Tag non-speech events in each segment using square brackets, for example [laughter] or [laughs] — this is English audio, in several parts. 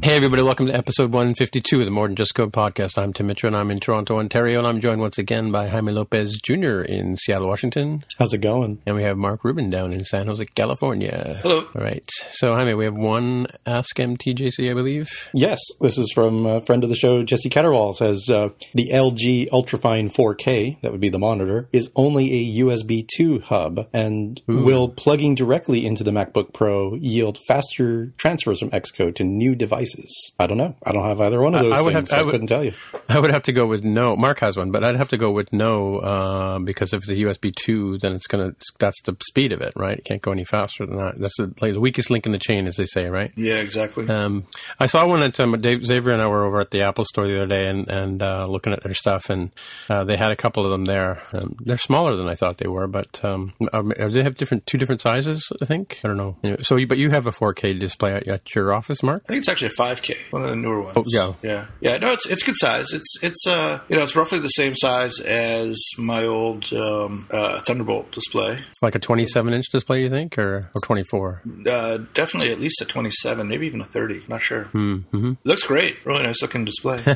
Hey everybody, welcome to episode 152 of the More Than Just Code podcast. I'm Tim Mitchell and I'm in Toronto, Ontario, and I'm joined once again by Jaime Lopez Jr. in Seattle, Washington. How's it going? And we have Mark Rubin down in San Jose, California. Hello. All right. So Jaime, we have one Ask MTJC, I believe. Yes, this is from a friend of the show, Jesse Catterwall. Says uh, the LG Ultrafine 4K, that would be the monitor, is only a USB 2 hub, and will plugging directly into the MacBook Pro yield faster transfers from Xcode to new devices? I don't know. I don't have either one of those I would things. Have, I, I would, couldn't tell you. I would have to go with no. Mark has one, but I'd have to go with no uh, because if it's a USB 2, then it's going to, that's the speed of it, right? It can't go any faster than that. That's the, like, the weakest link in the chain, as they say, right? Yeah, exactly. Um, I saw one at um, Dave, Xavier and I were over at the Apple store the other day and, and uh, looking at their stuff, and uh, they had a couple of them there. Um, they're smaller than I thought they were, but um, um, they have different two different sizes. I think I don't know. Anyway, so, you, but you have a 4K display at, your office, Mark? I think it's actually a 5K, one of the newer ones. Oh, yeah. yeah, yeah. No, it's it's good size. It's it's uh you know it's roughly the same size as my old um, uh, Thunderbolt display. Like a 27 inch display, you think, or or 24? Uh, definitely at least a 27, maybe even a 30. Not sure. Mm-hmm. Looks great. Really nice looking display. [laughs]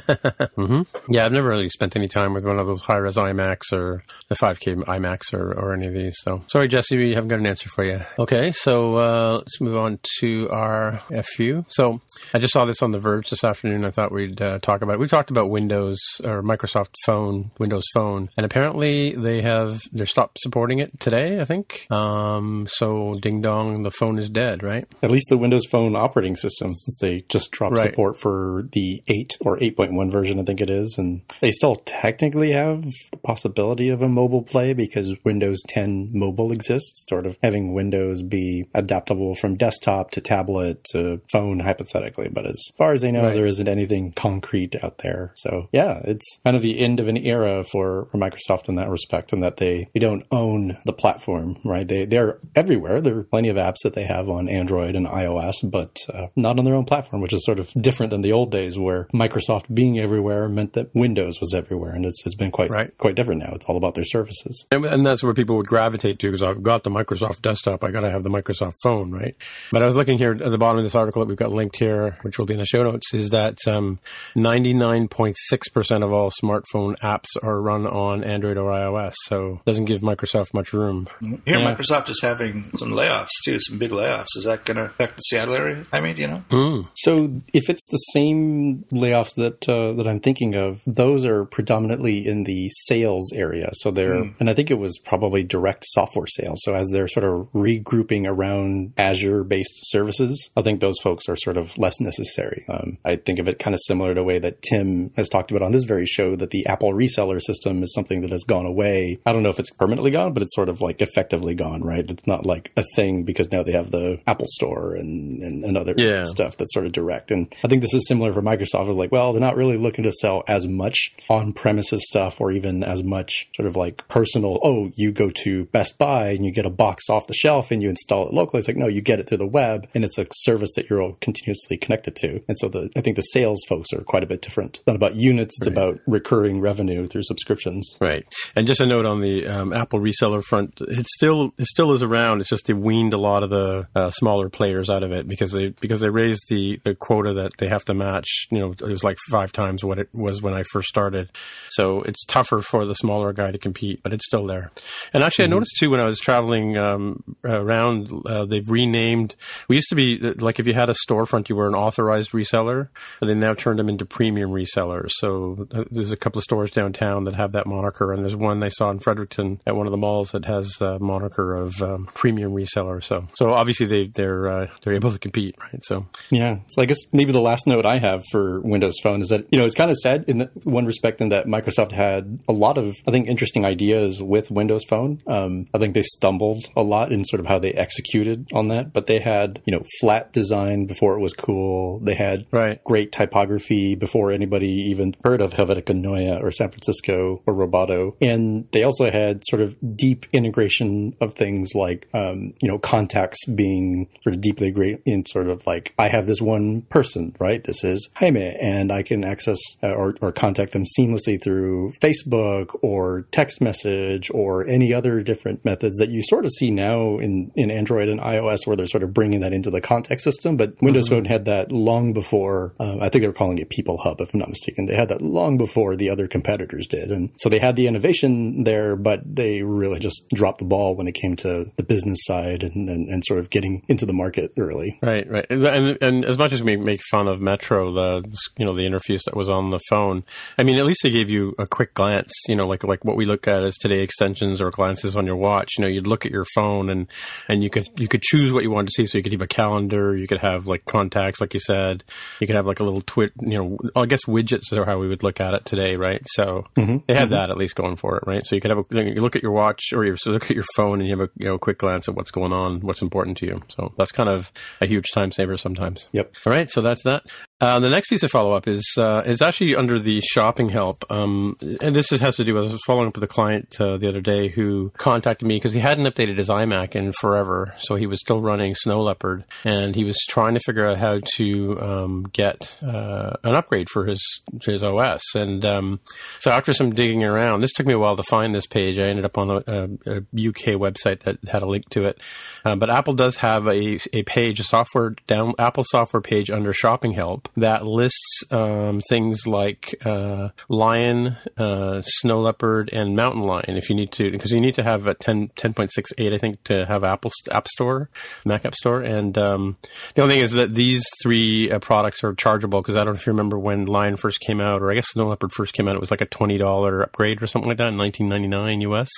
Yeah, I've never really spent any time with one of those high res iMacs or the 5K iMacs or, or any of these. So sorry, Jesse, we haven't got an answer for you. Okay, so uh, let's move on to our FU. So I just saw this on the Verge this afternoon. I thought we'd uh, talk about it. We talked about Windows or Microsoft Phone, Windows Phone, and apparently they have they stopped supporting it today. I think. Um, so ding dong, the phone is dead, right? At least the Windows Phone operating system, since they just dropped Right. support for the 8 or 8.1 version, I think it is. And they still technically have the possibility of a mobile play because Windows 10 mobile exists, sort of having Windows be adaptable from desktop to tablet to phone, hypothetically. But as far as I know, Right. there isn't anything concrete out there. So yeah, it's kind of the end of an era for, for Microsoft in that respect, and that they, they don't own the platform, right? They they're everywhere. There are plenty of apps that they have on Android and iOS, but uh, not on their own platform, which is sort of different than the old days where Microsoft being everywhere meant that Windows was everywhere, and it's it's been quite Right. quite different now. It's all about their services. And, and that's where people would gravitate to because I've got the Microsoft desktop. I got to have the Microsoft phone, right? But I was looking here at the bottom of this article that we've got linked here, which will be in the show notes, is that um, 99.6% of all smartphone apps are run on Android or iOS. So it doesn't give Microsoft much room. Here, Yeah. Microsoft is having some layoffs too, some big layoffs. Is that going to affect the Seattle area? I mean, you know, Mm. So if it's the same layoffs that uh, that I'm thinking of, those are predominantly in the sales area. So they're, and I think it was probably direct software sales. So as they're sort of regrouping around Azure based services, I think those folks are sort of less necessary necessary. Um, I think of it kind of similar to the way that Tim has talked about on this very show that the Apple reseller system is something that has gone away. I don't know if it's permanently gone, but it's sort of like effectively gone, right? It's not like a thing because now they have the Apple Store and, and, and other Yeah. stuff that's sort of direct. And I think this is similar for Microsoft. It's like, well, they're not really looking to sell as much on premises stuff or even as much sort of like personal. Oh, you go to Best Buy and you get a box off the shelf and you install it locally. It's like, no, you get it through the web and it's a service that you're all continuously connected to. And so the, I think the sales folks are quite a bit different. It's not about units. It's about recurring revenue through subscriptions. Right, and just a note on the um, Apple reseller front, it still it still is around. It's just they weaned a lot of the uh, smaller players out of it because they because they raised the, the quota that they have to match. You know, it was like five times what it was when I first started. So it's tougher for the smaller guy to compete, but it's still there. And actually, I noticed too when I was traveling um, around, uh, they've renamed. We used to be like if you had a storefront, you were an authorized reseller, but they now turned them into premium resellers. So uh, there's a couple of stores downtown that have that moniker, and there's one I saw in Fredericton at one of the malls that has a moniker of um, premium reseller. So so obviously they they're uh, they're able to compete, right? So Yeah. So I guess maybe the last note I have for Windows Phone is that, you know, it's kind of sad in one respect in that Microsoft had a lot of, I think, interesting ideas with Windows Phone. Um, I think they stumbled a lot in sort of how they executed on that, but they had, you know, flat design before it was cool. They had Right. great typography before anybody even heard of Helvetica Neue or San Francisco or Roboto. And they also had sort of deep integration of things like, um, you know, contacts being sort of deeply great in sort of like, I have this one person, right? This is Jaime and I can access uh, or, or contact them seamlessly through Facebook or text message or any other different methods that you sort of see now in, in Android and iOS where they're sort of bringing that into the contact system. But Windows Phone had that long before, um, I think they were calling it People Hub, if I'm not mistaken. They had that long before the other competitors did. And so they had the innovation there, but they really just dropped the ball when it came to the business side and, and, and sort of getting into the market early. Right, right, and, and as much as we make fun of Metro, the you know the interface that was on the phone, I mean, at least they gave you a quick glance. You know, like like what we look at as today extensions or glances on your watch. You know, you'd look at your phone and and you could you could choose what you wanted to see. So you could have a calendar, you could have like contacts, like you said, you could have like a little twit. You know, I guess widgets are how we would look at it today, right? So mm-hmm. they had mm-hmm. that at least going for it, right? So you could have a you look at your watch or you look at your phone and you have a you know quick glance at what's going on, what's important to you. So that's kind of a huge time saver sometimes. Yep. All right, so that's that. Uh, the next piece of follow up is uh, is actually under the shopping help, um, and this is, has to do with I was following up with a client uh, the other day who contacted me because he hadn't updated his iMac in forever, so he was still running Snow Leopard, and he was trying to figure out how to um, get uh, an upgrade for his his OS. And um, so after some digging around, this took me a while to find this page. I ended up on a, a, a UK website that had a link to it, uh, but Apple does have a a page, a software down Apple software page under shopping help that lists um, things like uh, Lion, uh, Snow Leopard, and Mountain Lion. If you need to, because you need to have a 10, 10.68, I think, to have Apple App Store, Mac App Store. And um, the only thing is that these three uh, products are chargeable because I don't know if you remember when Lion first came out, or I guess Snow Leopard first came out. It was like a twenty dollar upgrade or something like that in nineteen ninety nine US.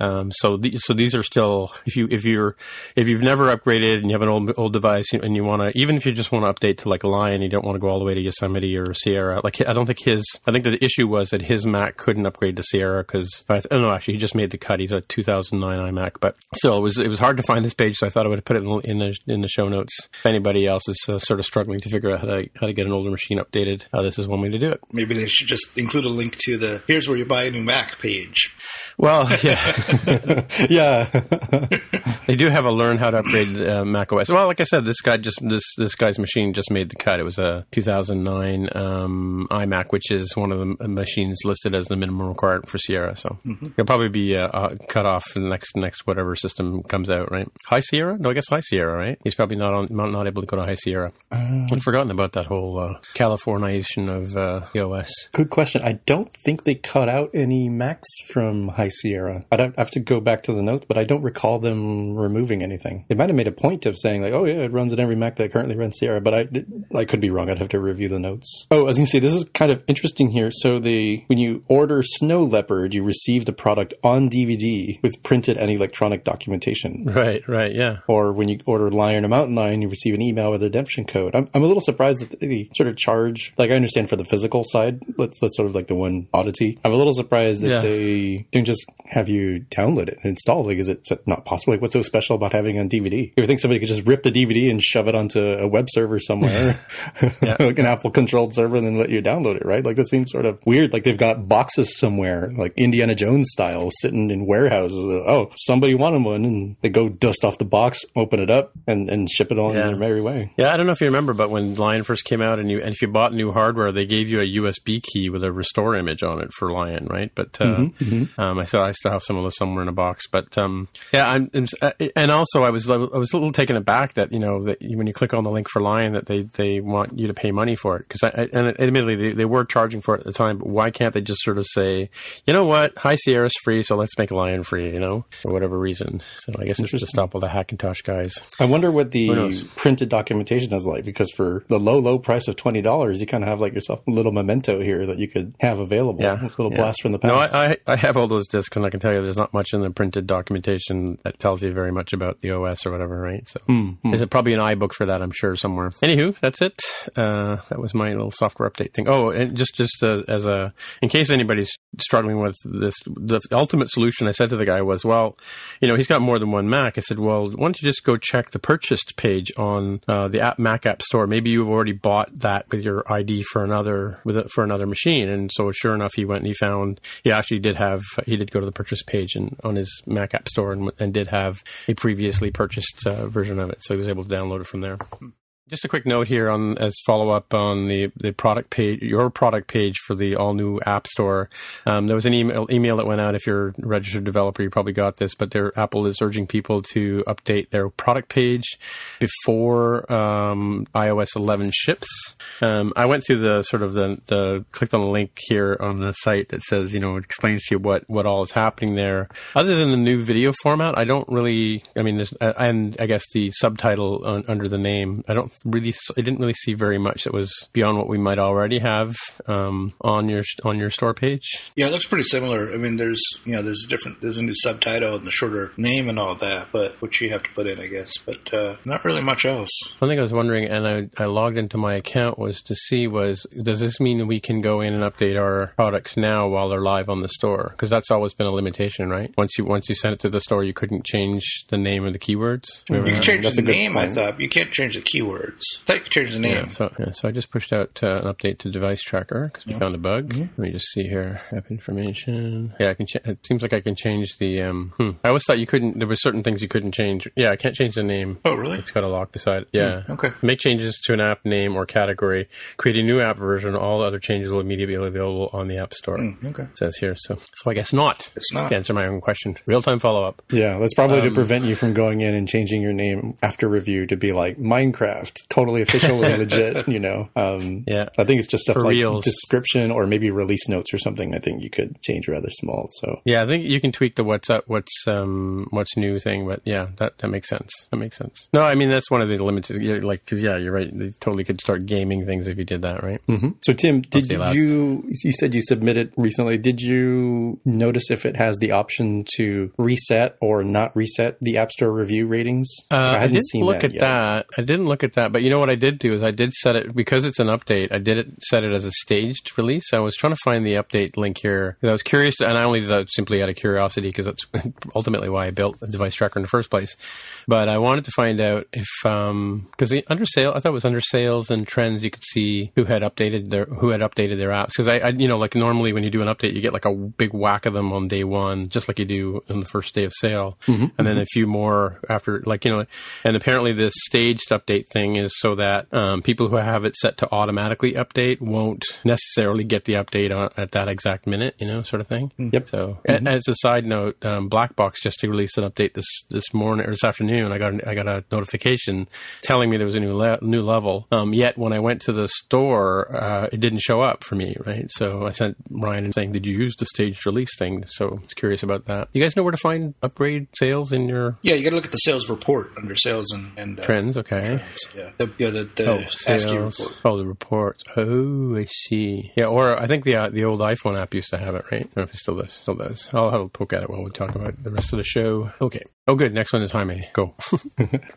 Um, so so these are still if you if you're if you've never upgraded and you have an old old device and you want to even if you just want to update to like Lion, you don't want to go all the way to Yosemite or Sierra. Like I don't think his I think the issue was that his Mac couldn't upgrade to Sierra because I oh no actually he just made the cut. He's a 2009 iMac, but still it was it was hard to find this page, so I thought I would put it in, in the in the show notes. If anybody else is uh, sort of struggling to figure out how to how to get an older machine updated, uh, this is one way to do it. Maybe they should just include a link to the here's where you buy a new Mac page. Well, yeah. [laughs] yeah. They do have a learn how to upgrade uh, Mac OS. Well, like I said, this guy just this this guy's machine just made the cut. It was a 2009 um, iMac, which is one of the machines listed as the minimum requirement for Sierra. So it'll probably be uh, uh, cut off in the next next whatever system comes out. Right? High Sierra? No, I guess High Sierra. Right? He's probably not on not, not able to go to High Sierra. I'd forgotten about that whole uh, Californiation of uh, the OS. Good question. I don't think they cut out any Macs from High Sierra. I'd have have to go back to the notes, but I don't recall them removing anything. They might have made a point of saying like, "Oh yeah, it runs on every Mac that currently runs Sierra," but I, couldn't could be wrong. I'd have to review the notes. Oh, was going to say this is kind of interesting here. So they, when you order Snow Leopard, you receive the product on DVD with printed and electronic documentation. Right, right, yeah. Or when you order Lion or Mountain Lion, you receive an email with a redemption code. I'm, I'm a little surprised that they sort of charge. Like I understand for the physical side, that's that's sort of like the one oddity. I'm a little surprised that Yeah. they don't just have you download it and install. it. Like, is it not possible? Like, what's so special about having it on DVD? You ever think somebody could just rip the DVD and shove it onto a web server somewhere, [laughs] [laughs] like an Apple controlled server, and then let you download it? Right? Like that seems sort of weird. Like they've got boxes somewhere, like Indiana Jones style, sitting in warehouses. Oh, somebody wanted one, and they go dust off the box, open it up, and and ship it on Yeah. their merry way. Yeah, I don't know if you remember, but when Lion first came out, and you and if you bought new hardware, they gave you a USB key with a restore image on it for Lion, right? But uh, Um, I still I still have some of those somewhere in a box. But um, yeah, I'm, I'm uh, and also I was I was a little taken aback that you know that when you click on the link for Lion that they they want you to pay money for it because I, I and admittedly they, they were charging for it at the time. But why can't they just sort of say, you know what, High Sierra's free, so let's make Lion free, you know, for whatever reason. So I guess it's just to stop all the Hackintosh guys. I wonder what the printed documentation is like because for the low, low price of twenty dollars, you kind of have like yourself a little memento here that you could have available. Yeah, a little yeah. blast from the No, past. I, I, I have all those discs, and I can tell you there's not much in the printed documentation that tells you very much about the OS or whatever, right? So hmm, hmm. there's probably an iBook for that, I'm sure, somewhere. Anywho, that's it. Uh, that was my little software update thing. Oh, and just just uh, as a in case anybody's struggling with this, the ultimate solution I said to the guy was, well, you know, he's got more than one Mac. I said, well, why don't you just go check the purchased page on uh, the app, Mac App Store? Maybe you've already bought that with your ID for another with it for another machine. And so, sure enough, he went and he found he actually did have he did go to the purchase page and on his Mac App Store and, and did have a previously purchased uh, version of it, so he was able to download it from there. Just a quick note here on as follow up on the, the product page, your product page for the all new App Store. Um, there was an email email that went out. If you're a registered developer, you probably got this, but Apple is urging people to update their product page before um, iOS 11 ships. Um, I went through the sort of the, the clicked on the link here on the site that says you know it explains to you what what all is happening there. Other than the new video format, I don't really. I mean, uh, and I guess the subtitle on, under the name. I don't really. I didn't really see very much that was beyond what we might already have um, on your on your store page. Yeah, it looks pretty similar. I mean, there's you know there's a different there's a new subtitle and the shorter name and all that, but which you have to put in, I guess. But uh, not really much else. One thing I was wondering, and I, I logged into my account, was to see was does this mean we can go in and update our products now while they're live on the store? Because that's always been a limitation, right? Once you once you sent it to the store, you couldn't change the name of the keywords. Remember You can that? change That's the name, I point. thought. You can't change the keywords. I thought you could change the name. Yeah, so, yeah, so I just pushed out uh, an update to device tracker because we found a bug. Mm-hmm. Let me just see here. App information. Yeah, I can. Ch- it seems like I can change the. Um, hmm. I always thought you couldn't. There were certain things you couldn't change. Yeah, I can't change the name. Oh, really? It's got a lock beside it. Yeah. Hmm, okay. Make changes to an app name or category. Create a new app version. All other changes will immediately be available on the App Store. okay. It says here. So, so I guess not. It's not. To answer my own question, real time follow up. yeah, that's probably Um, to prevent you from going in and changing your name after review to be like Minecraft, totally official and legit. [laughs] You know, um, Yeah. I think it's just stuff For like reals. description or maybe release notes or something. I think you could change rather small. So Yeah, I think you can tweak the what's up, what's um, what's new thing, but yeah, that that makes sense. That makes sense. No, I mean that's one of the limits. Like, because yeah, you're right. They totally could start gaming things if you did that, right? So Tim, did you you said you submitted recently? Did you notice if it has the option to reset or not reset the App Store review ratings? Uh, I, hadn't didn't look at yet. that. I didn't look at that. But you know what I did do is I did set it because it's an update. I did it set it as a staged release. I was trying to find the update link here. I was curious, and I only did that simply out of curiosity because that's [laughs] ultimately why I built a device tracker in the first place. But I wanted to find out if um, because under sale, I thought it was under sales and trends. You could see who had updated their who had updated their apps because I, I you know like normally when you do an update, you get like a big whack of them on day one, just like you do on the first day of sale, mm-hmm, and then mm-hmm. a few more after like you know. And apparently, this staged update thing is so that um, people who have it set to automatically update won't necessarily get the update on, at that exact minute, you know, sort of thing. Yep. So, a- as a side note, um, Blackbox just released an update this this morning or this afternoon. I got an, I got a notification telling me there was a new le- new level. Um, yet when I went to the store, uh, it didn't show up for me. Right. So I sent Ryan and saying, "Did you use the staged release thing?" So I was curious about that. You guys know where to find upgrade sales in your Yeah, you got to look at the sales report under sales and, and uh, trends? Okay. Yeah. Data. The, you know, the, the Oh, ASCII sales. report. Oh, the report. Oh, I see. Yeah, or I think the uh, the old iPhone app used to have it, right? I don't know if it still does. Still does. I'll have a poke at it while we talk about the rest of the show. Okay. Oh, good. Next one is Jaime. Go. [laughs]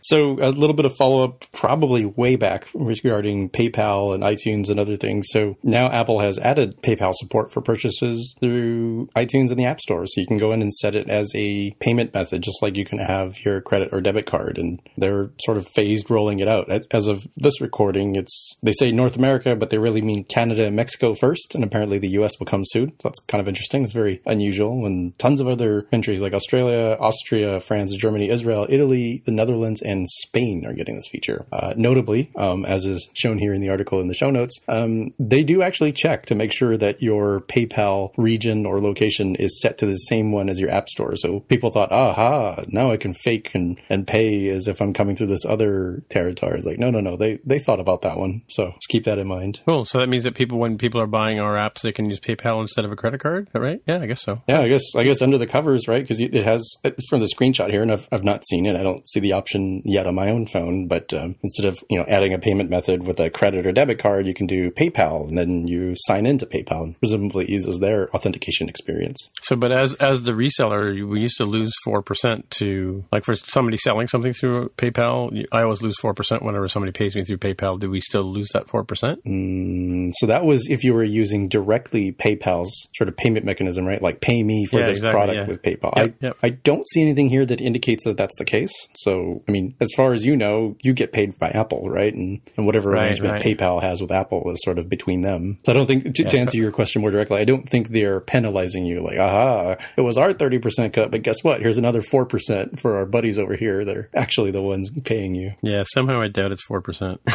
So a little bit of follow up, probably way back regarding PayPal and iTunes and other things. So now Apple has added PayPal support for purchases through iTunes and the App Store. So you can go in and set it as a payment method, just like you can have your credit or debit card. And they're sort of phased rolling it out. As of this recording, it's they say North America, but they really mean Canada and Mexico first, and apparently the U.S. will come soon. So that's kind of interesting. It's very unusual, and tons of other countries like Australia, Austria, France, Germany, Israel, Italy, the Netherlands, and Spain are getting this feature. Uh, notably, um, as is shown here in the article in the show notes, um, they do actually check to make sure that your PayPal region or location is set to the same one as your App Store. So people thought, aha, now I can fake and, and pay as if I'm coming through this other territory. It's like, no, no, no. They they thought about that one. So let's keep that in mind. Cool. So that means that people, when people are buying our apps, they can use PayPal instead of a credit card. Right? Yeah, I guess so. Yeah, I guess I guess under the covers, right? Because it has from the screenshot here, and I've, I've not seen it. I don't see the option yet on my own phone. But um, instead of you know adding a payment method with a credit or debit card, you can do PayPal, and then you sign into PayPal, and presumably it uses their authentication experience. So, but as as the reseller, we used to lose four percent to like for somebody selling something through PayPal. I always lose four percent whenever somebody pays me through PayPal. Do we still lose that four percent? Mm, so that was if you were using directly PayPal's sort of payment mechanism, right? Like pay me for Yeah, this exactly, product yeah. with PayPal. Yep, I, yep. I don't see anything here that indicates that that's the case. So, I mean, as far as you know, you get paid by Apple, right? And, and whatever Right, arrangement right. PayPal has with Apple is sort of between them. So I don't think, to, to answer your question more directly, I don't think they're penalizing you like, aha, it was our 30% cut, but guess what? Here's another 4% for our buddies over here. They're actually the ones paying you. Yeah, somehow I doubt it's four percent. [laughs]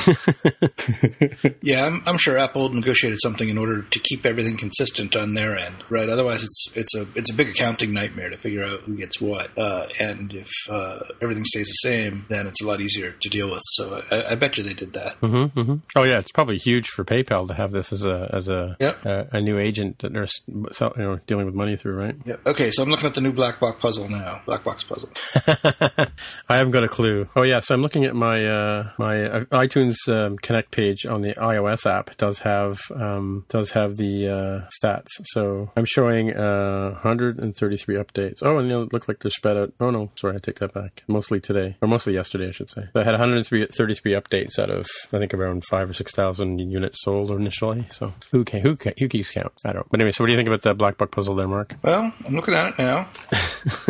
Yeah, I'm, I'm sure Apple negotiated something in order to keep everything consistent on their end, right? Otherwise, it's it's a it's a big accounting nightmare to figure out who gets what. Uh, and if uh, everything stays the same, then it's a lot easier to deal with. So I, I bet you they did that. Mm-hmm, mm-hmm. Oh yeah, it's probably huge for PayPal to have this as a as a Yep. a, a new agent that they're you know dealing with money through, right? Yeah. Okay, so I'm looking at the new Blackbox puzzle now. Blackbox puzzle. [laughs] I haven't got a clue. Oh yeah, so I'm looking at my uh, my uh, iTunes um, Connect page on the iOS app. It does have um, does have the uh, stats. So I'm showing uh, 133 updates. Oh, and they look like they're spread out. Oh no, sorry, I take that back. Mostly today, or mostly yesterday, I should say. So I had 133 updates out of I think around five or six thousand units sold initially. So who can who can, who keeps count? I don't. But anyway, so what do you think about that Blackbox puzzle there, Mark? Well, I'm looking at it now. I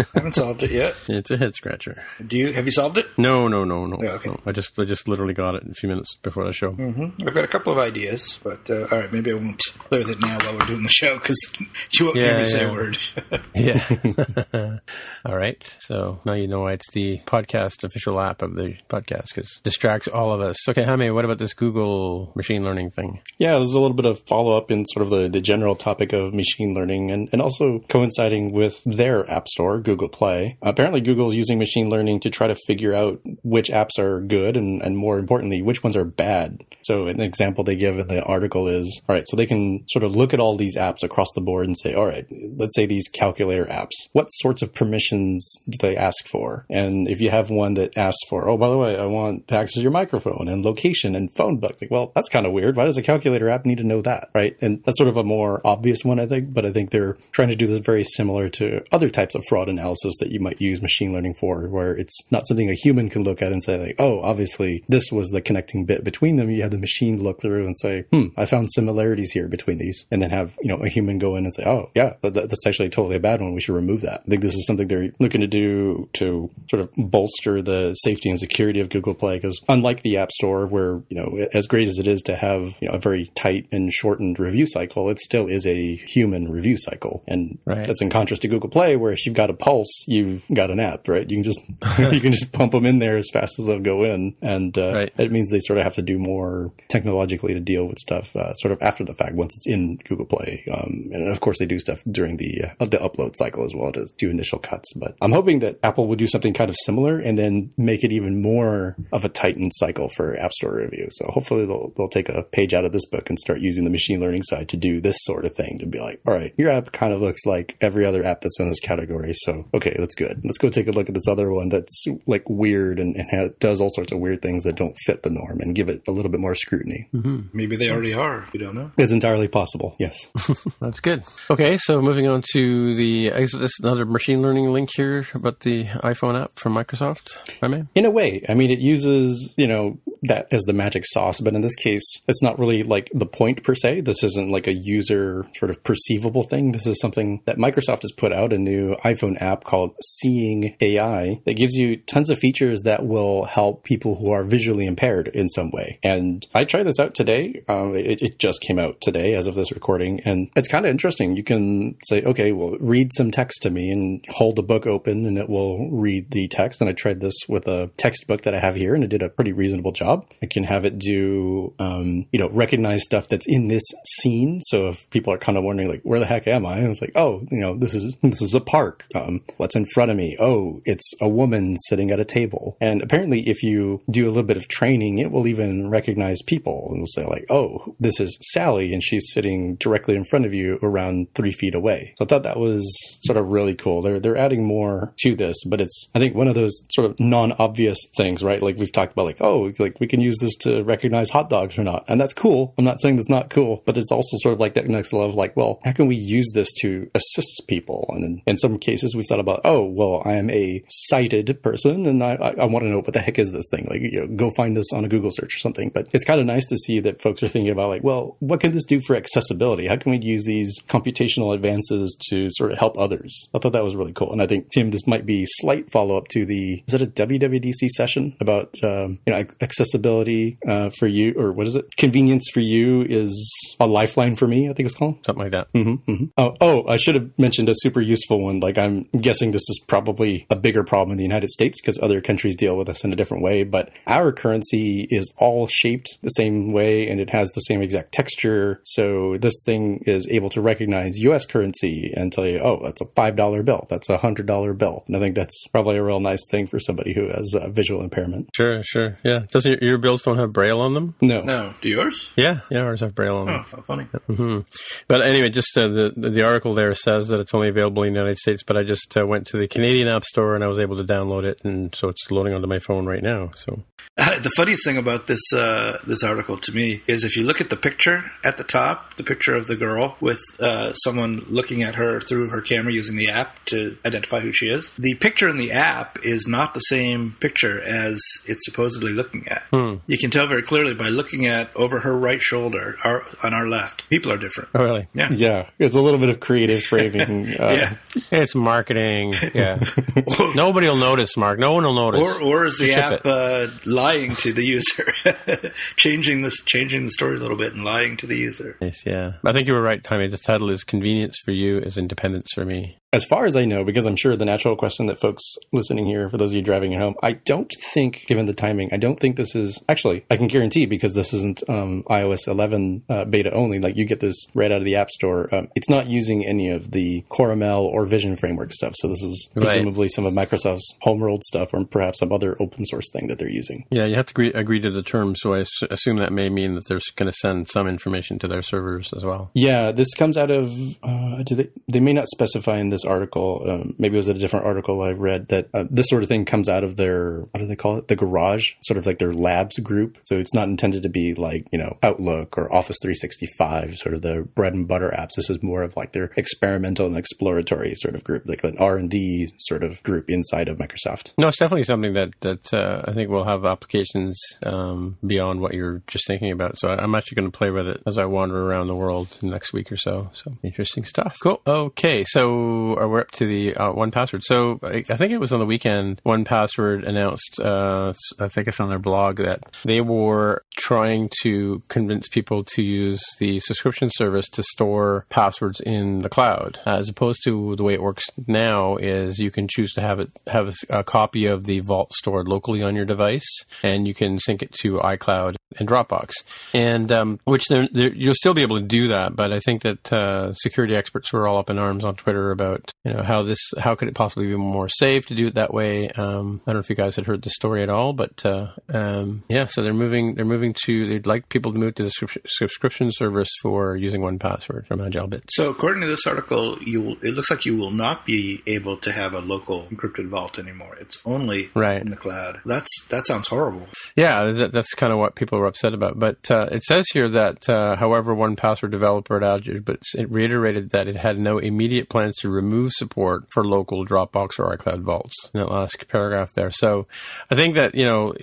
[laughs] haven't solved it yet. It's a head scratcher. Do you? Have you solved it? No, no, no, no. Yeah, okay. no. I just I just literally got it a few minutes before the show. I've got a couple of ideas, but uh, all right, maybe I won't play with it now while we're doing the show because [laughs] you won't hear Yeah, me say a word. [laughs] Yeah. All right. So now you know why it's the podcast official app of the podcast because distracts all of us. Okay, Jaime, what about this Google machine learning thing? Yeah, there's a little bit of follow up in sort of the, the general topic of machine learning and, and also coinciding with their app store, Google Play. Apparently, Google's using machine learning to try to figure out which apps are good and, and more importantly, which ones are bad. So, an example they give in the article is all right, so they can sort of look at all these apps across the board and say, all right, let's say these calculator apps, what sorts of permissions do they ask for? And if you have one that asks for, oh, by the way, I want to access your microphone and location and phone book, like, well, that's kind of weird. Why does a calculator app need to know that? Right. And that's sort of a more obvious one, I think, but I think they're trying to do this very similar to other types of fraud analysis that you might use machine learning for, where it's not something a human can look at and say, like, oh, obviously this was the connecting bit between them. You have the machine look through and say, hmm, I found similarities here between these. And then have, you know, a human go in and say, oh, yeah, that, that's actually totally a bad one. We should remove that. I think this is something they're looking to do to sort of bolster the safety and security of Google Play. Because unlike the App Store, where, you know, as great as it is to have, you know, a very tight and shortened review cycle, it still is a human review cycle. And Right. that's in contrast to Google Play, where if you've got a pulse, you've got an app, right? You can just, [laughs] you can just pump them in there as fast as they'll go in. And, uh, Right. it means they sort of have to do more technologically to deal with stuff, uh, sort of after the fact once it's in Google Play. Um, and of course they do stuff during the, uh, the upload cycle as well to do initial cuts. But I'm hoping that Apple would do something kind of similar and then make it even more of a tightened cycle for App Store review. So hopefully they'll, they'll take a page out of this book and start using the machine learning side to do this sort of thing to be like, all right, your app kind of looks like every other app that's in this category. So, okay, that's good. Let's go take a look at this other one that's like weird and, and does all sorts of weird things that don't fit the norm and give it a little bit more scrutiny. Mm-hmm. Maybe they already are. We don't know. It's entirely possible. Yes. [laughs] that's good. Okay. So moving on to the, is this another machine learning link here about the iPhone app from Microsoft? I mean, in a way, I mean, it uses, you know, that as the magic sauce, but in this case, it's not really like the point per se. This isn't like a user sort of perceivable thing. This is something that Microsoft has put out a new iPhone app called Seeing AI that gives you tons of features that will help people who are visually impaired in some way. And I tried this out today. Um, it, it just came out today as of this recording, and it's kind of interesting. You can say, okay, well, read some text to me and hold the book open and it will read the text. And I tried this with a textbook that I have here and it did a pretty reasonable job. I can have it do, um, you know, recognize stuff that's in this scene. So if people are kind of wondering, like, where the heck am I? And it's like, oh, you know, this is, this is a park. Um, what's in front of me? Oh, it's a woman sitting at a table. And apparently if you do a little bit of training, it will even recognize people and will say like, oh, this is Sally and she's sitting directly in front of you around three feet away. So I thought that was sort of really cool. They're, they're adding more to this, but it's, I think one of those sort of non-obvious things, right? Like we've talked about like, oh, like we can use this to recognize hot dogs or not. And that's cool. I'm not saying that's not cool, but it's also sort of like that next level like, well, how can we use this to assist people? And in, in some cases we've thought about, oh, well, I am a sighted person and I, I, I want to know what the heck is this thing? Like, you know, go find this on a Google search or something. But it's kind of nice to see that folks are thinking about like, well, what can this do for accessibility? How can we use these computational advances to sort of help others? I thought that was really cool. And I think, Tim, this might be slight follow up to the, is it a WWDC session about, um, you know, accessibility uh, for you, or what is it? Convenience for you is a lifeline for me, I think it's called. Something like that. Mm-hmm, mm-hmm. Oh, oh, I should have mentioned a super useful one. Like, I'm guessing this is probably a bigger problem in the United States because other countries deal with us in a different way. But our currency is all shaped the same way and it has the same exact texture. So this thing is able to recognize US currency and tell you, oh, that's a $5 bill. That's a $100 bill. And I think that's probably a real nice thing for somebody who has a visual impairment. Sure, sure. Yeah. Does your, your bills don't have braille on them? No. No. Do yours? Yeah. Yeah, ours have braille on them. Oh, funny. Mm-hmm. But anyway, just uh, the the article there says that it's only available in the United States, but I just uh, went to the Canadian App Store and I was able to download it, and so it's loading onto my phone right now. So uh, [laughs] the funniest thing about this uh, this article to me is if you look at the picture at the top, the picture of the girl with uh, someone looking at her through her camera using the app to identify who she is. The picture in the app is not the same picture as it's supposedly looking at. Hmm. You can tell very clearly by looking at over her right shoulder, our, on our left. People are different. Oh, really? Yeah. Yeah. It's a little bit of creative framing. [laughs] Uh, yeah. It's marketing. Yeah. [laughs] Nobody will notice, Mark. No one will notice. Or, or is the Ship app uh, lying to the user, [laughs] changing this, changing the story a little bit and lying to the user? Yes, yeah. I think you were right, Tommy. The title is Convenience for You is Independence for Me. As far as I know, because I'm sure the natural question that folks listening here, for those of you driving at home, I don't think, given the timing, I don't think this is actually, I can guarantee because this isn't um, iOS 11 uh, beta only, like you get this right out of the App Store. Um, it's not using any of the CoreML or Vision Framework stuff. So this is Right. presumably some of Microsoft's homeworld stuff or perhaps some other open source thing that they're using. Yeah, you have to agree, agree to the terms, so I s- assume that may mean that they're going to send some information to their servers as well. Yeah, this comes out of. Uh, do they? They may not specify in this article. Um, maybe it was a different article I read that uh, this sort of thing comes out of their. What do they call it? The garage, sort of like their labs group. So it's not intended to be like you know Outlook or Office 365, sort of the bread and butter apps. This is more of like their experimental and exploratory sort of group, like an R and D sort of group inside of Microsoft. No, it's definitely something that that uh, I think will have applications um, beyond what you're just thinking about. So I'm actually going to play with it as I wander around the world next week or so. So interesting stuff. Cool. Okay, so uh, we're up to the uh, 1Password. So I, I think it was on the weekend. 1Password announced. Uh, I think it's on their blog that they were trying to convince people to use the subscription service to store passwords in the cloud, as opposed to the way it works now. Is you can choose to have it have a, a copy of the vault stored locally on your device, and you can sync it to iCloud and Dropbox, and um, which they're, they're, you'll still be able to do that. But I think that uh, security experts were all up in arms on Twitter about you know how this how could it possibly be more safe to do it that way. Um, I don't know if you guys had heard the story at all, but uh, um, yeah, so they're moving they're moving to they'd like people to move to the subscription service for using 1Password from AgileBits. So according to this article, you will, it looks like you will not be able to have a local encrypted vault anymore. It's only right. in the cloud. That's that sounds horrible. Yeah, that, that's kind of what people were upset about. But uh, it says here that, uh, however, 1Password developer at AgileBits it reiterated that it had no immediate plans to remove support for local Dropbox or iCloud vaults. In that last paragraph there. So I think that you know,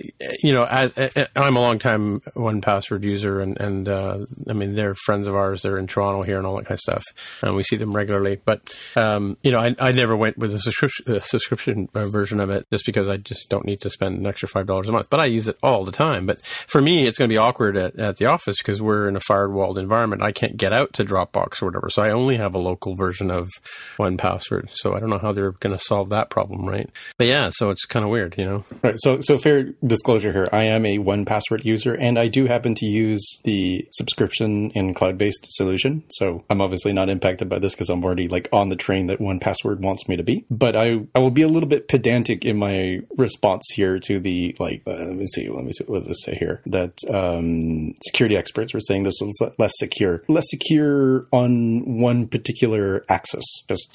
you know, I, am a long time 1Password user, and and uh, I mean they're friends of ours. They're in Toronto here and all that kind of stuff, and we see them regularly. But um, you know, I, I never went with a subscription, the subscription uh, version of it just because I just don't need to spend an extra five dollars a month. But I use it all the time. But for me, it's going to be awkward at, at the office because we're in a firewalled environment. I can't get out to Dropbox or whatever, so I only have a local version of one password. So I don't know how they're going to solve that problem, right? But yeah, so it's kind of weird, you know. Right. So so fair disclosure here. I am a 1Password user, and I do happen to use the subscription in cloud based solution. So I'm obviously not impacted by this because I'm already like on the train that 1Password wants me to be. But I I will be a little bit pedantic in my response here to the like. Uh, let me see. Let me see. What does this say here? That um, security experts were saying this was less secure, less secure on one particular axis.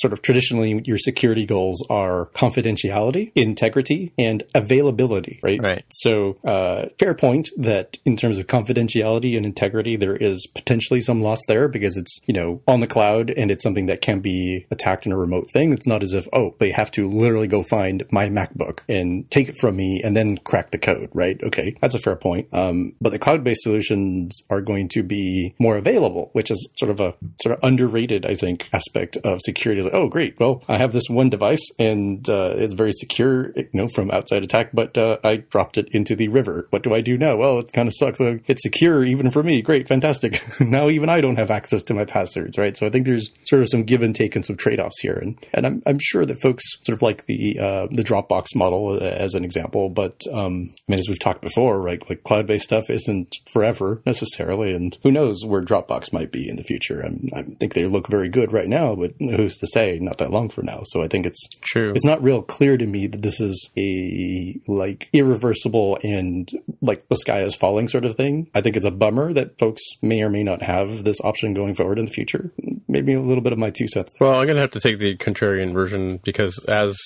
Sort of traditionally, your security goals are confidentiality, integrity, and availability. Right. Right. So uh, fair point that in terms of confidentiality and integrity, there is potentially some loss there because it's you know on the cloud and it's something that can be attacked in a remote thing. It's not as if oh they have to literally go find my MacBook and take it from me and then crack the code. Right. Okay, that's a fair point. Um, but the cloud-based solutions are going to be more available, which is sort of a sort of underrated, I think, aspect of security. Oh, great. Well, I have this one device and uh, it's very secure, you know, from outside attack, but uh, I dropped it into the river. What do I do now? Well, it kind of sucks. It's secure even for me. Great, fantastic. [laughs] now even I don't have access to my passwords, right? So I think there's sort of some give and take and some trade offs here, and and I'm I'm sure that folks sort of like the uh, the Dropbox model as an example, but um, I mean as we've talked before, right? Like cloud based stuff isn't forever necessarily, and who knows where Dropbox might be in the future. I'm, I think they look very good right now, but who's to say? Not that long from now. So I think it's true. It's not real clear to me that this is a like irreversible and like the sky is falling sort of thing. I think it's a bummer that folks may or may not have this option going forward in the future. Maybe a little bit of my two cents. Well, I'm going to have to take the contrarian version because as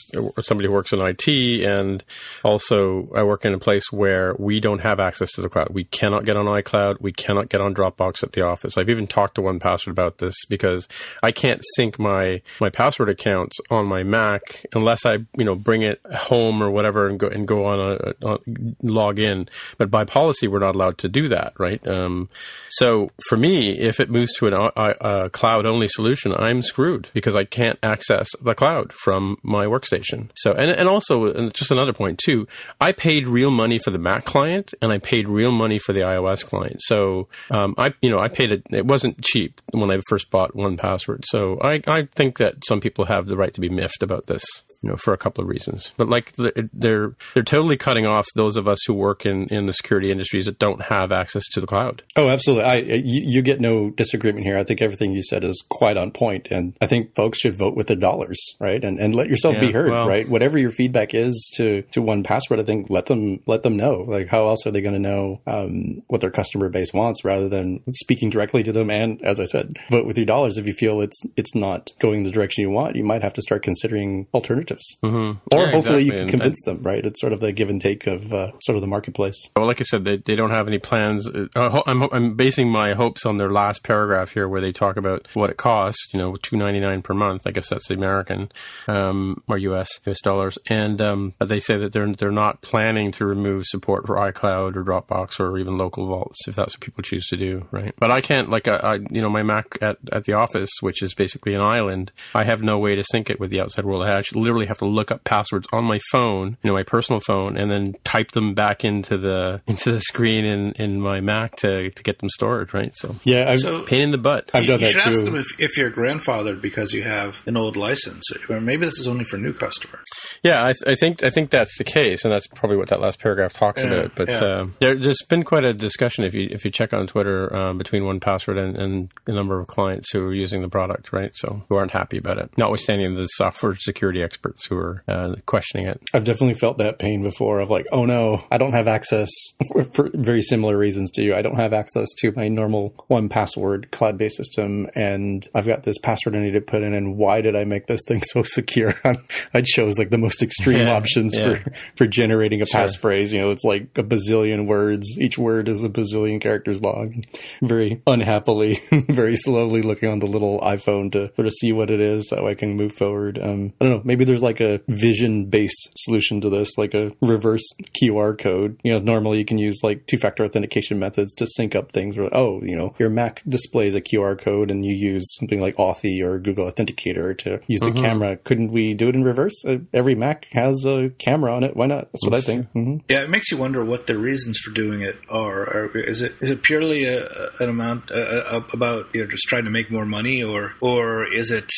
somebody who works in IT and also I work in a place where we don't have access to the cloud. We cannot get on iCloud. We cannot get on Dropbox at the office. I've even talked to 1Password about this because I can't sync my, my password accounts on my Mac unless I, you know, bring it home or whatever and go and go on a, a log in. But by policy, we're not allowed to do that, right? Um, so for me, if it moves to an, a, a cloud only solution, I'm screwed because I can't access the cloud from my workstation. So, and, and also, and just another point too, I paid real money for the Mac client and I paid real money for the iOS client. So, um, I, you know, I paid it, it wasn't cheap when I first bought 1Password. So I, I think that some people have the right to be miffed about this you know, for a couple of reasons. But like they're they're totally cutting off those of us who work in, in the security industries that don't have access to the cloud. Oh, absolutely. I you, you, get no disagreement here. I think everything you said is quite on point, and I think folks should vote with their dollars, right? And and let yourself yeah, be heard, well, right? Whatever your feedback is to to 1Password, I think let them let them know. Like how else are they going to know um, what their customer base wants rather than speaking directly to them? And as I said, vote with your dollars if you feel it's it's not going the direction you want. You might have to start considering alternatives alternatives. Mm-hmm. Or yeah, hopefully exactly. you can convince and, them, right? It's sort of the give and take of uh, sort of the marketplace. Well, like I said, they, they don't have any plans. Uh, I'm, I'm basing my hopes on their last paragraph here where they talk about what it costs, you know, two ninety nine per month. I guess that's the American um, or US, US dollars. And um, they say that they're, they're not planning to remove support for iCloud or Dropbox or even local vaults if that's what people choose to do, right? But I can't, like, I, I you know, my Mac at, at the office, which is basically an island, I have no way to sync it with the outside world. I actually literally literally have to look up passwords on my phone, you know, my personal phone, and then type them back into the [laughs] into the screen in, in my Mac to, to get them stored, right? So yeah, I've, So- pain in the butt. I've done you that should too. ask them if, if you're grandfathered because you have an old license, or maybe this is only for new customers. Yeah, I, I think I think that's the case, and that's probably what that last paragraph talks Yeah, about. But yeah. uh, there, there's been quite a discussion if you if you check on Twitter um, between 1Password and, and a number of clients who are using the product, right? So who aren't happy about it, notwithstanding the software security experts who are uh, questioning it. I've definitely felt that pain before of like, oh no, I don't have access for, for very similar reasons to you. I don't have access to my normal 1Password cloud based system and I've got this password I need to put in and why did I make this thing [laughs] so secure? [laughs] I chose like the most extreme Yeah, options yeah. for, for generating a passphrase. You know, it's like a bazillion words. Each word is a bazillion characters long. Very unhappily, [laughs] very slowly looking on the little iPhone to sort of see what it is so I can move forward. Um, I don't know. Maybe there's like a vision based solution to this, like a reverse QR code. You know, normally you can use like two factor authentication methods to sync up things where, oh, you know, your Mac displays a QR code and you use something like Authy or Google Authenticator to use the camera. Couldn't we do it in reverse? Uh, every Mac has a camera on it. Why not? That's what I think. hmm Yeah, it makes you wonder what the reasons for doing it are. Or is it is it purely a, a- an amount uh, about you know just trying to make more money, or or is it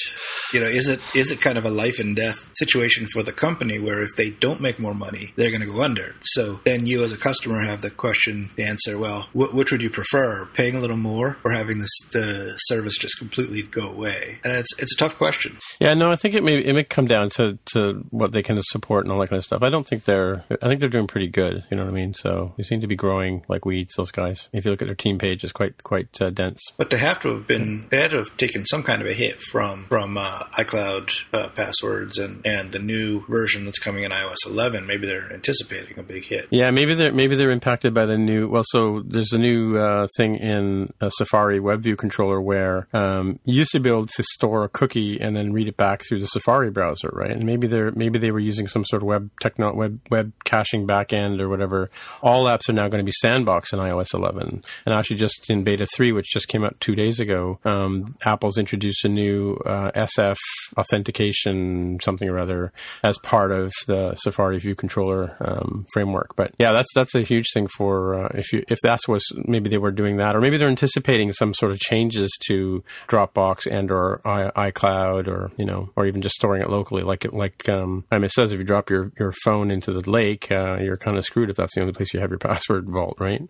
you know is it is it kind of a life and death situation for the company where if they don't make more money, they're going to go under. So then you as a customer have the question, the answer. Well, wh- which would you prefer, paying a little more or having this the service just completely go away? And it's it's a tough question. Yeah, no, I think it may it may come down to, to what they can support and all that kind of stuff. I don't think they're I think they're doing pretty good. You know what I mean? So they seem to be growing like weeds. Those guys. If you look at their team page, it's quite quite uh, dense. But they have to have been they had to have taken some kind of a hit from from uh, iCloud uh, passwords and and the new version that's coming in iOS 11. Maybe they're anticipating a big hit. Yeah, maybe they're maybe they're impacted by the new. Well, so there's a new uh, thing in a Safari WebView controller where um, you used to be able to store a cookie and then read it back through the Safari browser, right? And maybe they're maybe they were using some sort of web techno web web caching backend or whatever. All apps are now going to be sandbox in iOS 11, and actually just in beta three, which just came out two days ago, um, Apple's introduced a new uh, SF authentication something or other as part of the Safari View controller um, framework. But yeah, that's that's a huge thing for uh, if you if that's was maybe they were doing that, or maybe they're anticipating some sort of changes to Dropbox and or I, iCloud, or you know, or even just storing it locally. Like it like um, I mean, it says if you drop your your phone into the lake, uh, you're kind of screwed if that's the only place you have your [laughs] password vault, right?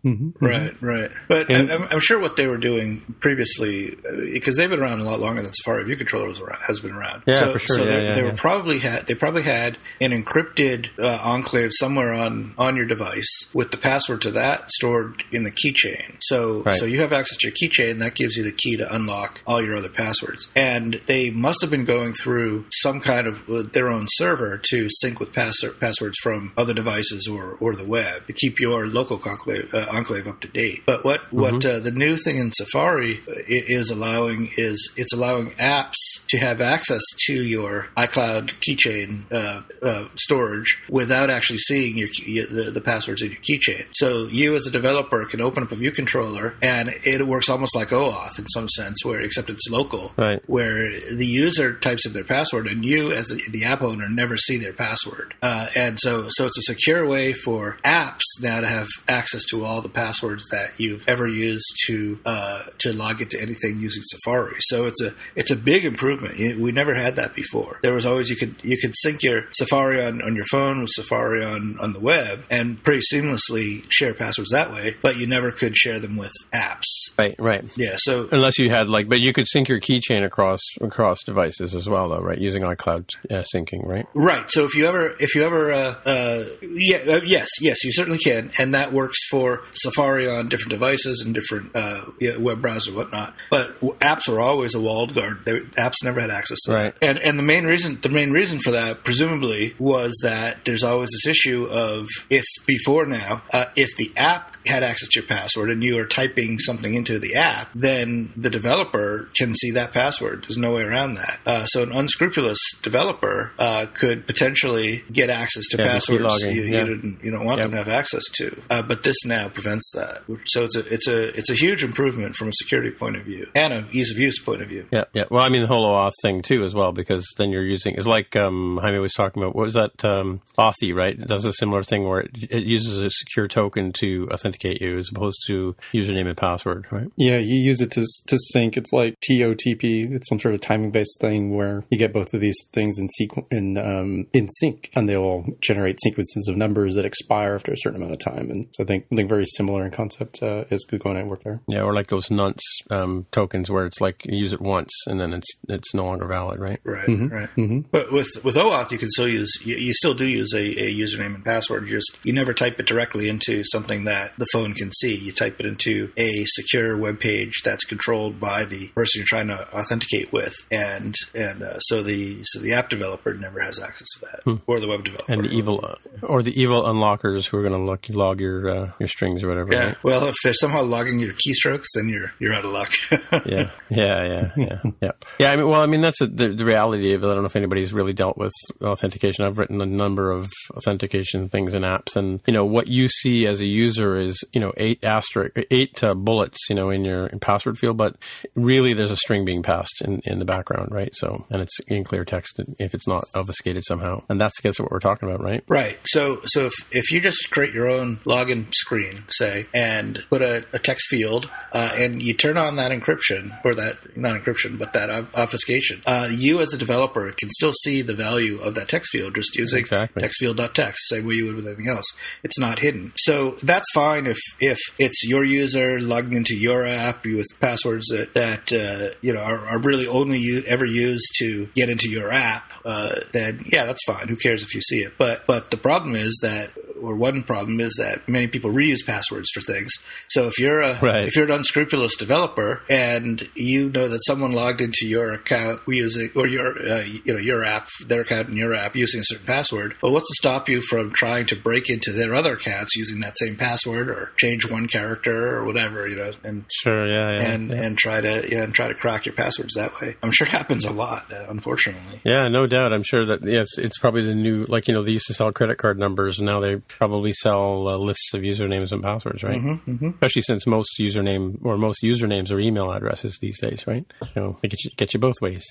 Right, right. But I, I'm, I'm sure what they were doing previously, because they've been around a lot longer than Safari View Controller was around, has been around. Yeah, so, for sure. So Yeah, they, yeah, they yeah. were probably had they probably had an encrypted uh, enclave somewhere on on your device with the password to that stored in the keychain. So Right. so you have access to your keychain. That gives you the key to unlock all your other passwords. And they must have been going through some kind of uh, their own server to sync with pass- passwords from other devices or, or the web to keep your local conclave, uh, enclave up to date. But what what uh, the new thing in Safari i- is allowing is it's allowing apps to have access to your iCloud keychain uh, uh, storage without actually seeing your key, the, the passwords in your keychain. So you as a developer can open up a view controller and it works almost like OAuth in some sense, where except it's local, Right. where the user types in their password and you as the, the app owner never see their password. Uh, and so so it's a secure way for apps now to have access to all the passwords that you've ever used to uh, to log into anything using Safari. So it's a it's a big improvement. We never had that before. There was always you could you could sync your Safari on, on your phone with Safari on, on the web and pretty seamlessly share passwords that way, but you never could share them with apps. Right, right. Yeah, so Unless you had like, but you could sync your keychain across across devices as well, though, right? Using iCloud uh, syncing, right? Right. So if you ever, if you ever, uh, uh, yeah, uh, yes, yes, you certainly can, and that works for Safari on different devices and different uh, yeah, web browsers and whatnot. But apps were always a walled garden. They, apps never had access to Right. that. And and the main reason, the main reason for that, presumably, was that there's always this issue of if before now, uh, if the app had access to your password and you are typing something into the app, then the developer can see that password. There's no way around that. Uh, so an unscrupulous developer uh, could potentially get access to Yeah, passwords you, yeah. you, didn't, you don't want Yep. them to have access to. Uh, but this now prevents that. So it's a it's a it's a huge improvement from a security point of view and a ease of use point of view. Yeah, yeah. Well, I mean the whole OAuth thing too, as well, because then you're using it's like um, Jaime was talking about. What was that? Um, Authy, right? It does a similar thing where it, it uses a secure token to authenticate you, as opposed to username and password, right? Yeah, you use it to to sync. It's like TOTP. It's some sort of timing based thing where you get both of these things in sequ- in um, in sync, and they will generate sequences of numbers that expire after a certain amount of time. And so I think something very similar in concept uh, is going to work there. Yeah, or like those nonce um, tokens where it's like you use it once and then it's it's no longer valid, right? Right, right. But with with OAuth, you can still use you, you still do use a, a username and password. You just you never type it directly into something that the phone can see. You type it into a secure web page that's controlled by the person you're trying to authenticate with, and and uh, so the so the app developer never has access to that, or the web developer. And the evil uh, or the evil unlockers who are going to log, log your uh, your strings or whatever. yeah. Right? Well, if they're somehow logging your keystrokes, then you're you're out of luck. [laughs] yeah, yeah, yeah, yeah, yeah. Yeah, I mean, well, I mean, that's a, the, the reality of it. I don't know if anybody's really dealt with authentication. I've written a number of authentication things in apps, and you know what you see as a user is you know eight asterisk, eight uh, bullets, you know, in your password field, but really there's a string being passed in, in the background, right? So, and it's in clear text if it's not obfuscated somehow, and that's I guess what we're talking about, right? Right. So so if, if you just create your own login screen, say, and put a, a text field, uh, and you turn on that encryption or that not encryption, but that obfuscation, uh, you as a developer can still see the value of that text field just using Exactly. textfield.text, same way you would with anything else. It's not hidden. So that's fine if if it's your user logging into your app with passwords that that uh, you know are, are really only you ever used to get into your app. Uh, then yeah, that's fine. Who cares if you see it? But but the problem is that. Or one problem is that many people reuse passwords for things. So if you're a Right. if you're an unscrupulous developer and you know that someone logged into your account using or your uh, you know your app, their account in your app using a certain password, well, what's to stop you from trying to break into their other accounts using that same password or change one character or whatever, you know, and Sure. Yeah. Yeah. and yeah. and try to yeah and try to crack your passwords that way. I'm sure it happens a lot, uh, unfortunately. Yeah, no doubt. I'm sure that yeah, it's, it's probably the new, like, you know, they used to sell credit card numbers and now they probably sell uh, lists of usernames and passwords, right? Mm-hmm, Especially since most username or most usernames are email addresses these days, right? So they get you, get you both ways.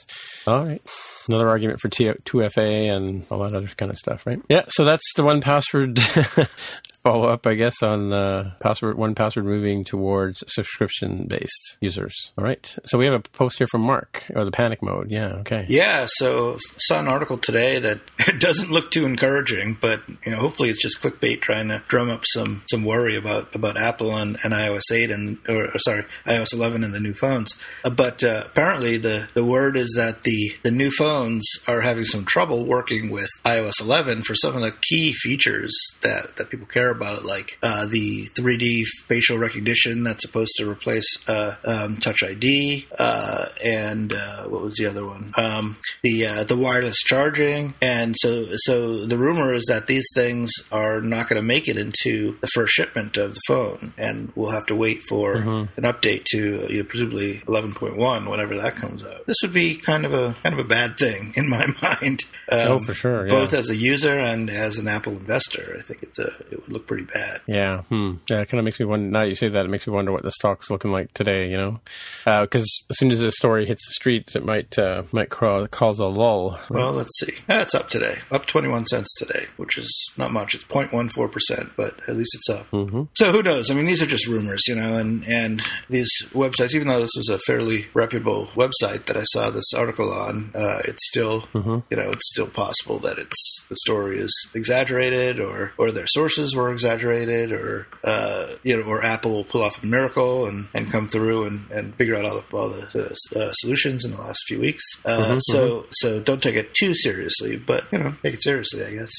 All right. Another argument for 2FA and all that other kind of stuff, right? Yeah, so that's the one password [laughs] follow up, I guess, on uh, password one password moving towards subscription based users. All right. So we have a post here from Mark, or the panic mode. Yeah, okay. Yeah, so saw an article today that [laughs] doesn't look too encouraging, but you know, hopefully it's just clickbait trying to drum up some some worry about about Apple and, and iOS 8 and or, or sorry, iOS 11 and the new phones. Uh, but uh, apparently the the word is that the the new phones are having some trouble working with iOS 11 for some of the key features that that people care about, like uh, the 3D facial recognition that's supposed to replace uh, um, Touch ID, uh, and uh, what was the other one? Um, the uh, the wireless charging, and so so the rumor is that these things are not going to make it into the first shipment of the phone, and we'll have to wait for an update to you know, presumably 11.1 whenever that comes out. This would be kind of a kind of a bad thing in my [laughs] mind. Um, Oh, for sure, yeah. Both as a user and as an Apple investor, I think it's a it would look pretty bad. Yeah, hmm. yeah. It kind of makes me wonder. Now you say that, it makes me wonder what the stock's looking like today. You know, because as soon as this story hits the streets, it might uh, might cause a lull. Well, let's see. It's up today. Up 21 cents today, which is not much. It's 0.14%, but at least it's up. Mm-hmm. So who knows? I mean, these are just rumors, you know, and, and these websites, even though this was a fairly reputable website that I saw this article on, uh, it's still, you know, it's still possible that it's, the story is exaggerated or, or their sources were exaggerated or, uh, you know, or Apple will pull off a miracle and, and come through and, and figure out all the, all the uh, solutions in the last few weeks. Uh, so, so don't take it too seriously, but, you know, take it seriously, I guess.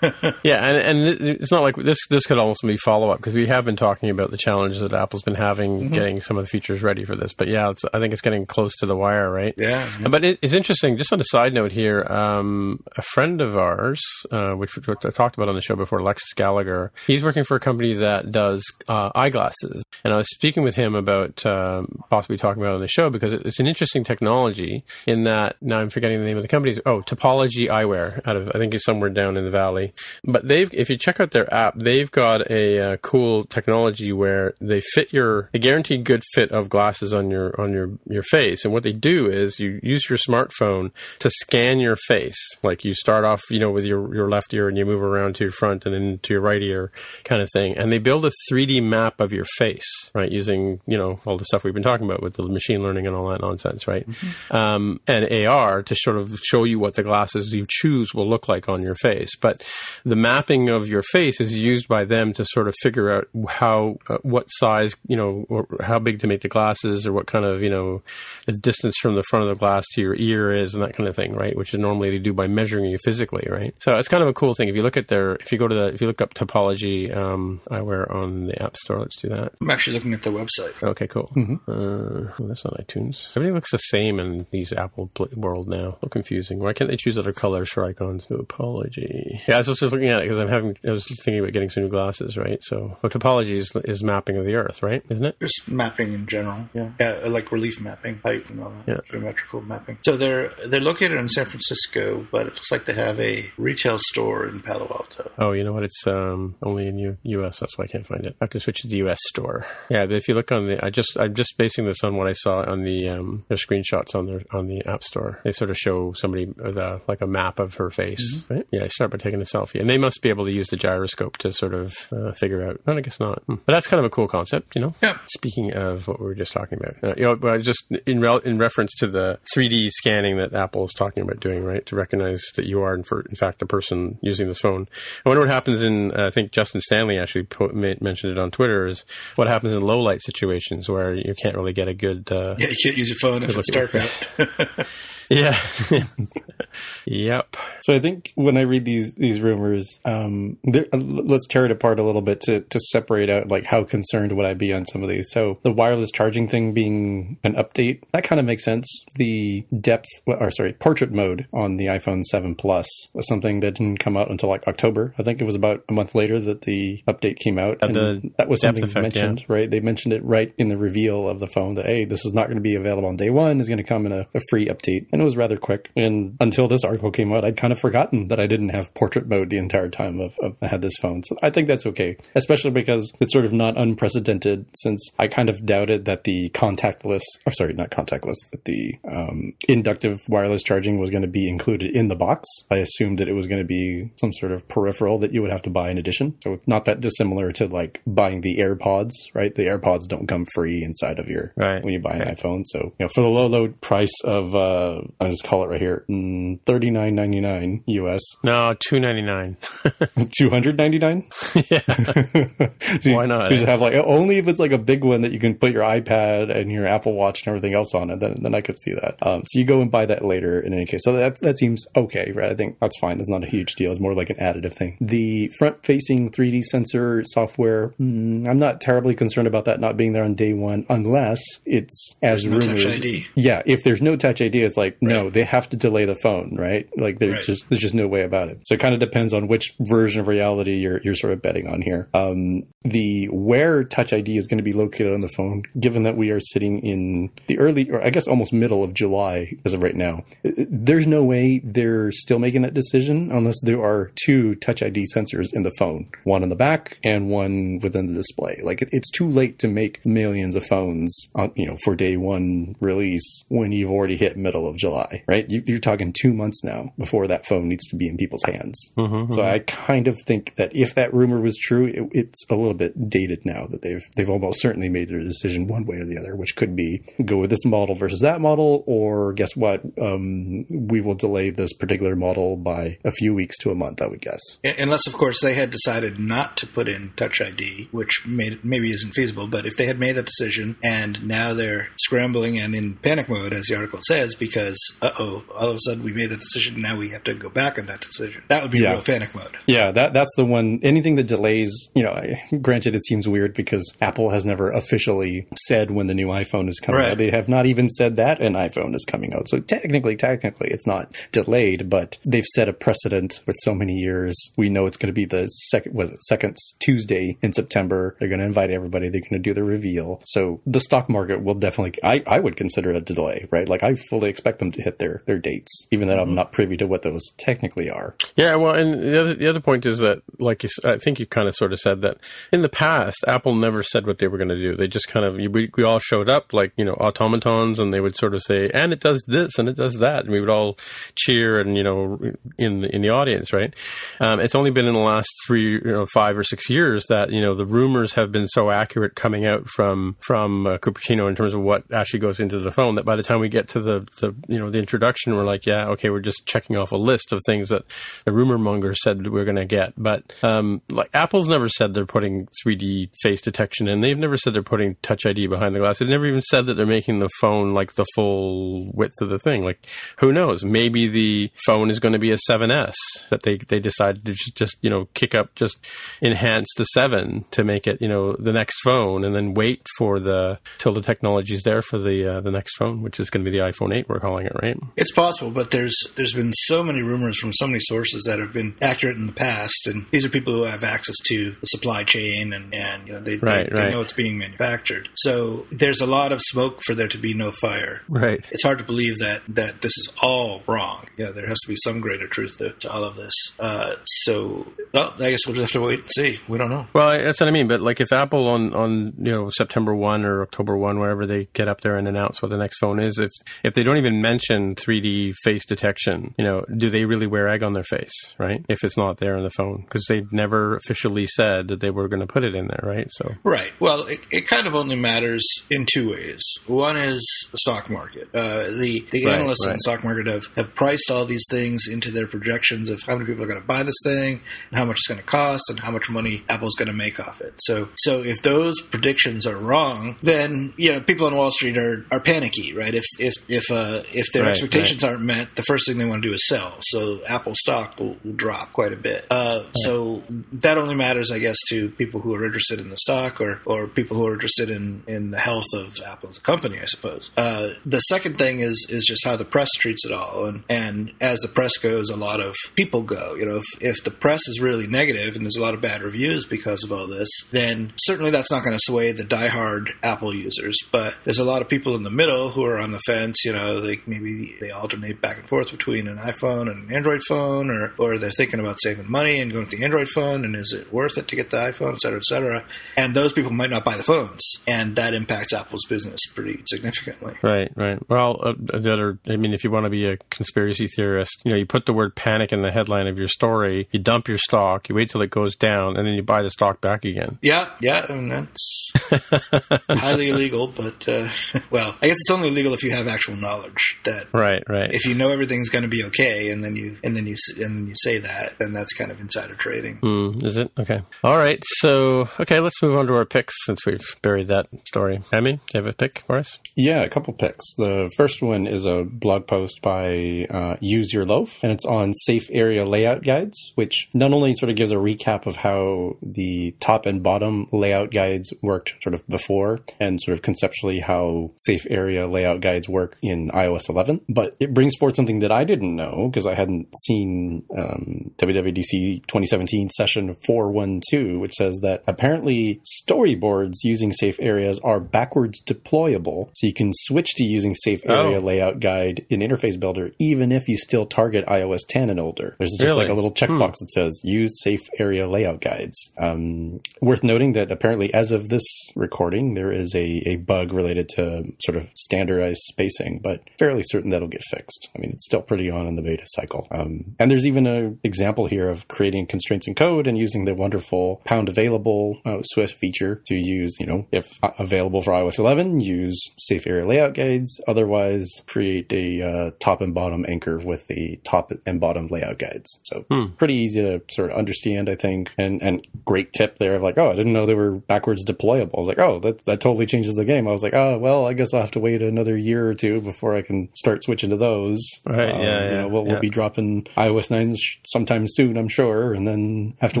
[laughs] Yeah, and and it's not like this. This could almost be follow up because we have been talking about the challenges that Apple's been having getting some of the features ready for this. But yeah, it's, I think it's getting close to the wire, right? Yeah. But it, it's interesting. Just on a side note here, um, a friend of ours, uh, which I talked about on the show before, Alexis Gallagher, He's working for a company that does uh, eyeglasses, and I was speaking with him about um, possibly talking about on the show because it's an interesting technology in that now I'm forgetting the name of the company. Oh, Topology Eyewear out of I think it's somewhere down in the valley. But they've if you check out their app, they've got a uh, cool technology where they fit your a guaranteed good fit of glasses on your on your your face, and what they do is you use your smartphone to scan your face. Like you start off, you know, with your your left ear and you move around to your front and then to your right ear, kind of thing. And they build a 3D map of your face, right, using you know all the stuff we've been talking about with the machine learning and all that nonsense, right? Mm-hmm. Um, and AR to sort of show you what the glasses you choose will look like on your face. But the mapping of your face is used by them to sort of figure out how uh, what size, you know, or how big to make the glasses or what kind of you know the distance from the front of the glass to your ear is and that kind of thing, right? Which is normally they do by measuring you physically, right? So it's kind of a cool thing. If you look at their, if you go to the, if you look up topology um, eyewear on the App Store, let's do that. I'm actually looking at their website. Okay, cool. Mm-hmm. Uh, well, that's not iTunes. Everything looks the same in these Apple world now. So confusing. Why can't they choose other colors for icons? Topology. Yeah, I was just looking at it because I'm having, I was thinking about getting some new glasses, right? So well, topology is, is mapping of the Earth, right? Isn't it? Just mapping in general. Yeah. Yeah, like relief mapping, height and all that. Yeah. Geometrical mapping. So they're they're located in San Francisco, but it looks like they have a retail store in Palo Alto. Oh, you know what? It's um, only in U- U.S. That's why I can't find it. I have to switch to the U.S. store. Yeah, but if you look on the, I just I'm just basing this on what I saw on the um, their screenshots on their on the App Store. They sort of show somebody with a, like a map of her face, mm-hmm. right? Yeah, I start by taking a selfie, and they must be able to use the gyroscope to sort of uh, figure out. No, I guess not. Hmm. But that's kind of a cool concept, you know. Yeah. Speaking of what we were just talking about, uh, you know, just in re- in reference to the 3D scanning that Apple is talking about doing, right, to recognize that you are in, for, in fact a person using this phone. I wonder what happens in. Uh, I think Justin Stanley actually put, mentioned it on Twitter. Is what happens in low light situations where you can't really get a good. Uh, yeah, you can't use your phone if it's dark out. [laughs] Yeah. [laughs] yep. So I think when I read these these rumors, um, uh, let's tear it apart a little bit to to separate out like how concerned would I be on some of these. So the wireless charging thing being an update that kind of makes sense. The depth, or sorry, portrait mode on the iPhone 7 Plus was something that didn't come out until like October. I think it was about a month later that the update came out. Uh, and that was something effect, mentioned, yeah. right? They mentioned it right in the reveal of the phone that hey, this is not going to be available on day one. It's going to come in a, a free update. And and it was rather quick. And until this article came out, I'd kind of forgotten that I didn't have portrait mode the entire time of, of I had this phone. So I think that's okay, especially because it's sort of not unprecedented since I kind of doubted that the contactless, or sorry, not contactless, but the um, inductive wireless charging was going to be included in the box. I assumed that it was going to be some sort of peripheral that you would have to buy in addition. So not that dissimilar to like buying the AirPods, right? The AirPods don't come free inside of your right. when you buy an right. iPhone. So you know, for the low low price of uh, I'll just call it right here. Mm, Thirty nine ninety nine US. No, two ninety nine. [laughs] Two hundred ninety nine. [laughs] Yeah. [laughs] Why not? You just have like only if it's like a big one that you can put your iPad and your Apple Watch and everything else on it. Then then I could see that. Um, so you go and buy that later in any case. So that that seems okay, right? I think that's fine. It's not a huge deal. It's more like an additive thing. The front facing 3D sensor software. Mm, I'm not terribly concerned about that not being there on day one, unless it's as there's rumored. No touch ID. Yeah, if there's no Touch ID, it's like no, they have to delay the phone, right? Like there's right. just there's just no way about it. So it kind of depends on which version of reality you're you're sort of betting on here. Um, the where Touch ID is going to be located on the phone, given that we are sitting in the early, or I guess almost middle of July as of right now, there's no way they're still making that decision unless there are two Touch ID sensors in the phone, one in the back and one within the display. Like it, it's too late to make millions of phones, on, you know, for day one release when you've already hit middle of July right? You, are talking two months now before that phone needs to be in people's hands. Mm-hmm, so mm-hmm. I kind of think that if that rumor was true, it, it's a little bit dated now that they've they've almost certainly made their decision one way or the other, which could be go with this model versus that model, or guess what, um, we will delay this particular model by a few weeks to a month. I would guess, unless of course they had decided not to put in Touch ID, which made, maybe isn't feasible. But if they had made that decision and now they're scrambling and in panic mode, as the article says, because was, uh oh, all of a sudden we made that decision. Now we have to go back on that decision. That would be yeah. real panic mode. Yeah, that that's the one. Anything that delays, you know, granted, it seems weird because Apple has never officially said when the new iPhone is coming right. out. They have not even said that an iPhone is coming out. So technically, technically, it's not delayed, but they've set a precedent with so many years. We know it's going to be the second, was it second Tuesday in September. They're going to invite everybody. They're going to do the reveal. So the stock market will definitely, I, I would consider a delay, right? Like I fully expect them to hit their, their dates, even though mm-hmm. I'm not privy to what those technically are. Yeah. Well, and the other, the other point is that, like you, I think you kind of sort of said that in the past, Apple never said what they were going to do. They just kind of, we, we all showed up like, you know, automatons and they would sort of say, and it does this and it does that. And we would all cheer and, you know, in, in the audience, right? Um, it's only been in the last three, you know, five or six years that, you know, the rumors have been so accurate coming out from, from uh, Cupertino in terms of what actually goes into the phone that by the time we get to the, the, you know, the introduction, we're like, yeah, okay, we're just checking off a list of things that the rumor monger said we we're going to get. But, um, like Apple's never said they're putting 3D face detection in. They've never said they're putting Touch ID behind the glass. They've never even said that they're making the phone like the full width of the thing. Like, who knows? Maybe the phone is going to be a 7S that they, they decided to just, you know, kick up, just enhance the 7 to make it, you know, the next phone and then wait for the, till the technology is there for the, uh, the next phone, which is going to be the iPhone 8, we're calling it, right? It's possible, but there's, there's been so many rumors from so many sources that have been accurate in the past. And these are people who have access to the supply chain and, and you know, they, right, they, right. they know it's being manufactured. So there's a lot of smoke for there to be no fire. Right. It's hard to believe that, that this is all wrong. You know, there has to be some greater truth to, to all of this. Uh, so, well, I guess we'll just have to wait and see. We don't know. Well, that's what I mean. But like if Apple on, on, you know, September 1 or October 1, wherever they get up there and announce what the next phone is, if, if they don't even mention 3D face detection, you know, do they really wear egg on their face, right? If it's not there in the phone, because they've never officially said that they were going to put it in there, right? So right. Well, it, it kind of only matters in two ways. One is the stock market. Uh, the the right, analysts right. in the stock market have, have priced all these things into their projections of how many people are going to buy this thing, and how much it's going to cost, and how much money Apple's going to make off it. So so if those predictions are wrong, then you know people on Wall Street are, are panicky, right? If if if uh, if their right, expectations aren't met, the first thing they want to do is sell. So Apple stock will, will drop quite a bit. Uh, so that only matters, I guess, to people who are interested in the stock or, or people who are interested in, in the health of Apple as a company, I suppose. Uh, the second thing is is just how the press treats it all, and and as the press goes, a lot of people go. You know, if if the press is really negative and there's a lot of bad reviews because of all this, then certainly that's not going to sway the diehard Apple users. But there's a lot of people in the middle who are on the fence. You know, they maybe they alternate back and forth between an iPhone and an Android phone, or or they're thinking about saving money and going to the Android phone, and is it worth it to get the iPhone, et cetera, et cetera. And those people might not buy the phones, and that impacts Apple's business pretty significantly. Right, right. Well, uh, the other, I mean, if you want to be a conspiracy theorist, you know, you put the word panic in the headline of your story, you dump your stock, you wait till it goes down, and then you buy the stock back again. Yeah, yeah, I mean, that's [laughs] highly illegal, but, uh, [laughs] well, I guess it's only illegal if you have actual knowledge that. Right, right. If you know everything's going to be okay, and then you, and then you, and then you say that, then that's kind of insider trading. Mm, is it? Okay. All right. So, okay, let's move on to our picks since we've buried that story. Emmy, do you have a pick for us? Yeah, a couple picks. The first one is a blog post by uh, Use Your Loaf, and it's on safe area layout guides, which not only sort of gives a recap of how the top and bottom layout guides worked sort of before, and sort of conceptually how safe area layout guides work in iOS 11, but it brings forward something that I didn't know because I hadn't seen um, WWDC 2017 session 412, which says that apparently storyboards using safe areas are backwards deployable. So you can switch to using safe area oh. layout guide in Interface Builder, even if you still target iOS 10 and older. There's just really? like a little checkbox hmm. that says use safe area layout guides. Um, worth noting that apparently, as of this recording, there is a, a bug related to sort of standardized spacing, but fairly certain that'll get fixed. I mean, it's still pretty on in the beta cycle. Um, and there's even an example here of creating constraints in code and using the wonderful pound available uh, Swift feature to use, you know, if available for iOS 11, use safe area layout guides. Otherwise, create a uh, top and bottom anchor with the top and bottom layout guides. So hmm. pretty easy to sort of understand, I think. And and great tip there of like, oh, I didn't know they were backwards deployable. I was like, oh, that that totally changes the game. I was like, oh, well, I guess I'll have to wait another year or two before I can start switching to those. Right. Um, yeah. You yeah, know, we'll, yeah. we'll be dropping iOS 9 sh- sometime soon, I'm sure, and then have to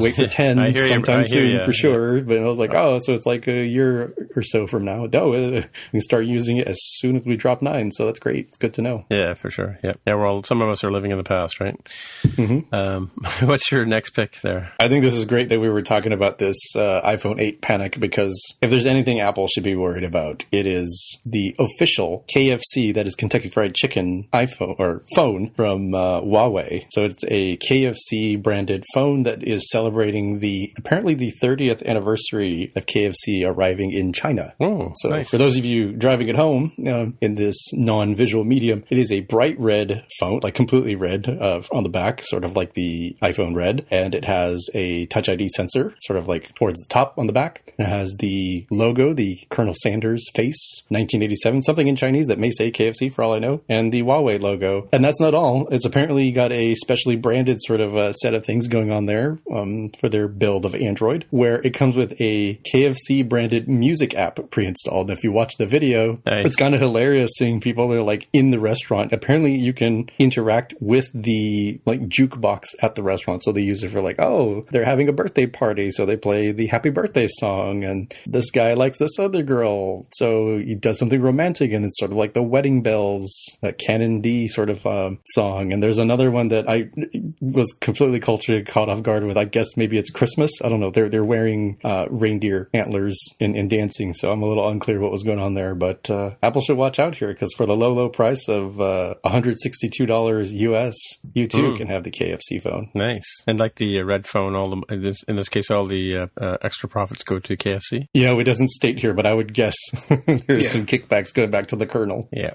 wait for [laughs] 10 I hear you. sometime soon you. for sure. But I was like, oh, so it's like a year or so from now. No, uh, we can start using it as soon as we drop 9. So that's great. It's good to know. Yeah, for sure. Yeah, yeah. Well, some of us are living in the past, right? Mm-hmm. Um, [laughs] what's your next pick there? I think this is great that we were talking about this uh, iPhone 8 panic because if there's anything Apple should be worried about, it is the official KFC, that is Kentucky Fried Chicken iPhone or phone from uh, Huawei. So it's a KFC branded phone that is celebrating the apparently the 30th anniversary of KFC arriving in China. Oh, So nice. for those of you driving at home um, in this non-visual medium, it is a bright red phone, like completely red uh, on the back, sort of like the iPhone red, and it has a Touch ID sensor, sort of like towards the top on the back. It has the logo, the Colonel Sanders face, 1987, something in Chinese that may say KFC for all I know, and the Huawei logo. And that's not all. It's apparently got a specially branded sort of uh, set of things going on there um, for their build of Android, where it comes with a KFC branded music app pre-installed. And if you watch the video, Nice. it's kind of hilarious seeing people that are like in the restaurant. Apparently, you can interact with the like jukebox at the restaurant. So they use it for like, oh, they're having a birthday party, so they play the happy birthday song, and this guy likes this other girl, so he does something romantic, and it's sort of like the wedding bells, uh, Canon D sort of um, song. And there's another one that I was completely culturally caught off guard with. I guess maybe it's Christmas. I don't know. They're they're wearing uh, reindeer antlers in, and dancing, so I'm a little unclear what was going on there. But uh, Apple should watch out here because for the low low price of uh, 162 dollars US, you too can have the KFC phone. Nice. And like the uh, red phone, all the in this, in this case, all the uh, uh, extra profits go to KFC. You know, it doesn't state here, but I would guess [laughs] there's Yeah. some kickbacks going back to the Colonel. Yeah.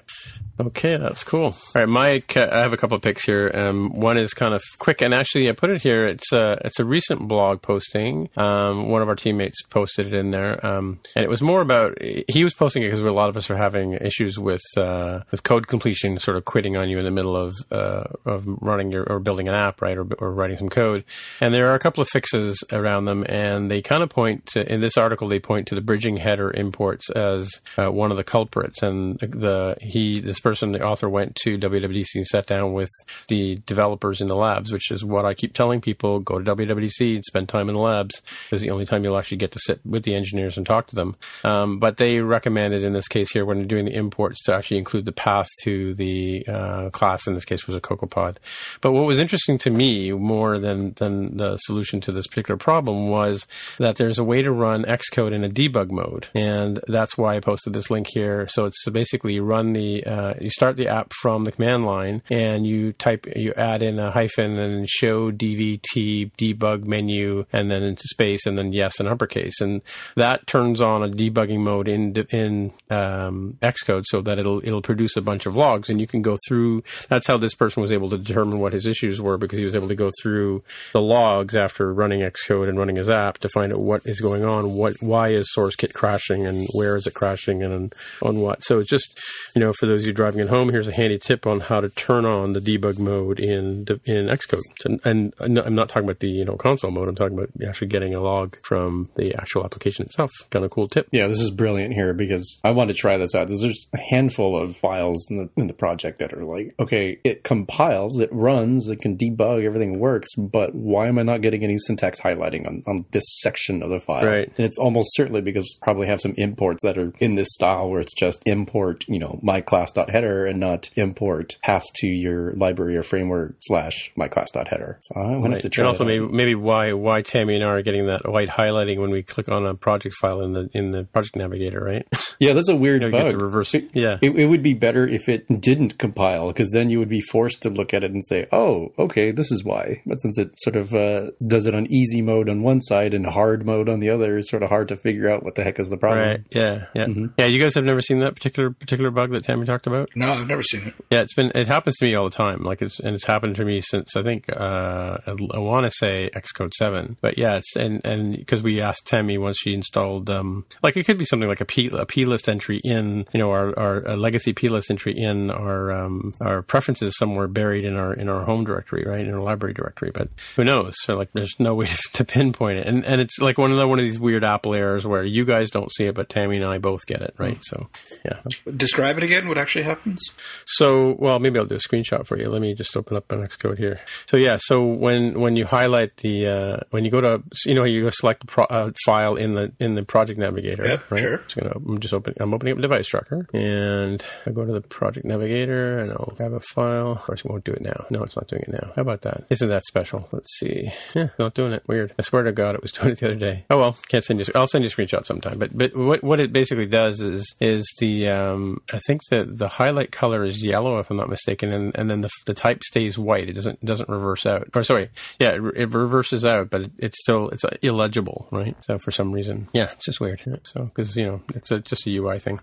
Okay, that's cool. All right, Mike, uh, I have a couple of picks here. Um, one is kind of quick, and actually, I put it here. It's a it's a recent blog posting. Um, one of our teammates posted it in there, um, and it was more about he was posting it because a lot of us are having issues with uh, with code completion, sort of quitting on you in the middle of uh, of running your or building an app, right, or, or writing some code. And there are a couple of fixes around them, and they kind of point to, in this article. They point to the bridging header imports as uh, one of the culprits, and the he this person, the author, went to WWDC and sat down with the developers in the labs, which is what I keep telling people: go to WWDC and spend time in the labs, because the only time you'll actually get to sit with the engineers and talk to them. Um, but they recommended in this case here, when doing the imports, to actually include the path to the uh, class. In this case, was a CocoaPod. But what was interesting to me more than than the solution to this particular problem was that there's a way to run Xcode in a debug mode, and that's why I posted this link here. So it's basically you run the uh, you start the app from the command line, and you type you add in a hyphen and show dvt debug menu, and then into space, and then yes in uppercase, and that turns on a debugging mode in in um, Xcode so that it'll it'll produce a bunch of logs, and you can go through. That's how this person was able to determine what his issues were because he was able to go through the logs after running Xcode and running his app to find out what is going on, what why is SourceKit crashing, and where is it crashing, and on what. So it's just you know for those of you driving at home, here's a handy tip on how to turn on the debug mode in in Xcode. And, and I'm not talking about the you know console mode. I'm talking about actually getting a log from the actual application itself. Kind of cool tip. Yeah, this is brilliant here because I want to try this out. There's a handful of files in the, in the project that are like, okay, it compiles, it runs, it can debug, everything works, but why am I not getting any syntax highlighting on, on this section of the file? Right. And it's almost certainly because probably have some imports that are in this style where it's just import, you know, my class.header and not import path to your library or framework slash my class.header. So I'm going to have to try and also maybe maybe why why Tammy and I are getting that white highlighting when we click on a project file in the in the project navigator, right? [laughs] Yeah, that's a weird You bug. get the reverse. It- Yeah. It, it would be better if it didn't compile because then you would be forced to look at it and say, oh, okay, this is why. But since it sort of uh, does it on easy mode on one side and hard mode on the other, it's sort of hard to figure out what the heck is the problem. Right. Yeah. Yeah. Mm-hmm. Yeah. You guys have never seen that particular particular bug that Tammy talked about? No, I've never seen it. Yeah, it's been it happens to me all the time. Like it's and it's happened to me since I think uh, I, I want to say Xcode seven. But yeah, it's and and because we asked Tammy once she installed um like it could be something like a p a p list entry in you know our our a legacy p list entry in our um our preferences somewhere buried in our in our home directory right in our library directory. But who knows? So like there's no [laughs] way to pinpoint it, and and it's like one of the one of these weird Apple errors where you guys don't see it, but Tammy and I both get it right. So yeah, Describe it again. What actually happens? So, well, maybe I'll do a screenshot for you. Let me just open up my Xcode here. So, yeah, so when when you highlight the uh, when you go to you know you go select a pro, uh, file in the in the project navigator. Yep, right? sure. Gonna, I'm just opening. I'm opening up Device Tracker, and I go to the project navigator, and I'll grab a file. Of course, it won't do it now. No, it's not doing it now. How about that? Isn't that special? Let's see. Yeah, not doing it. Weird. I swear to God, it was [laughs] doing it the other day. Oh well, can't send you. I'll send you a screenshot sometime. But but what what it basically does is is the um, I think the the highlight color is yellow if I'm not mistaken, and, and then the, the type stays white. It doesn't doesn't reverse out. Or sorry, yeah, it, it reverses out, but it, it's still it's illegible, right? So for some reason, yeah, it's just weird. Yeah, so because you know it's a, just a UI thing.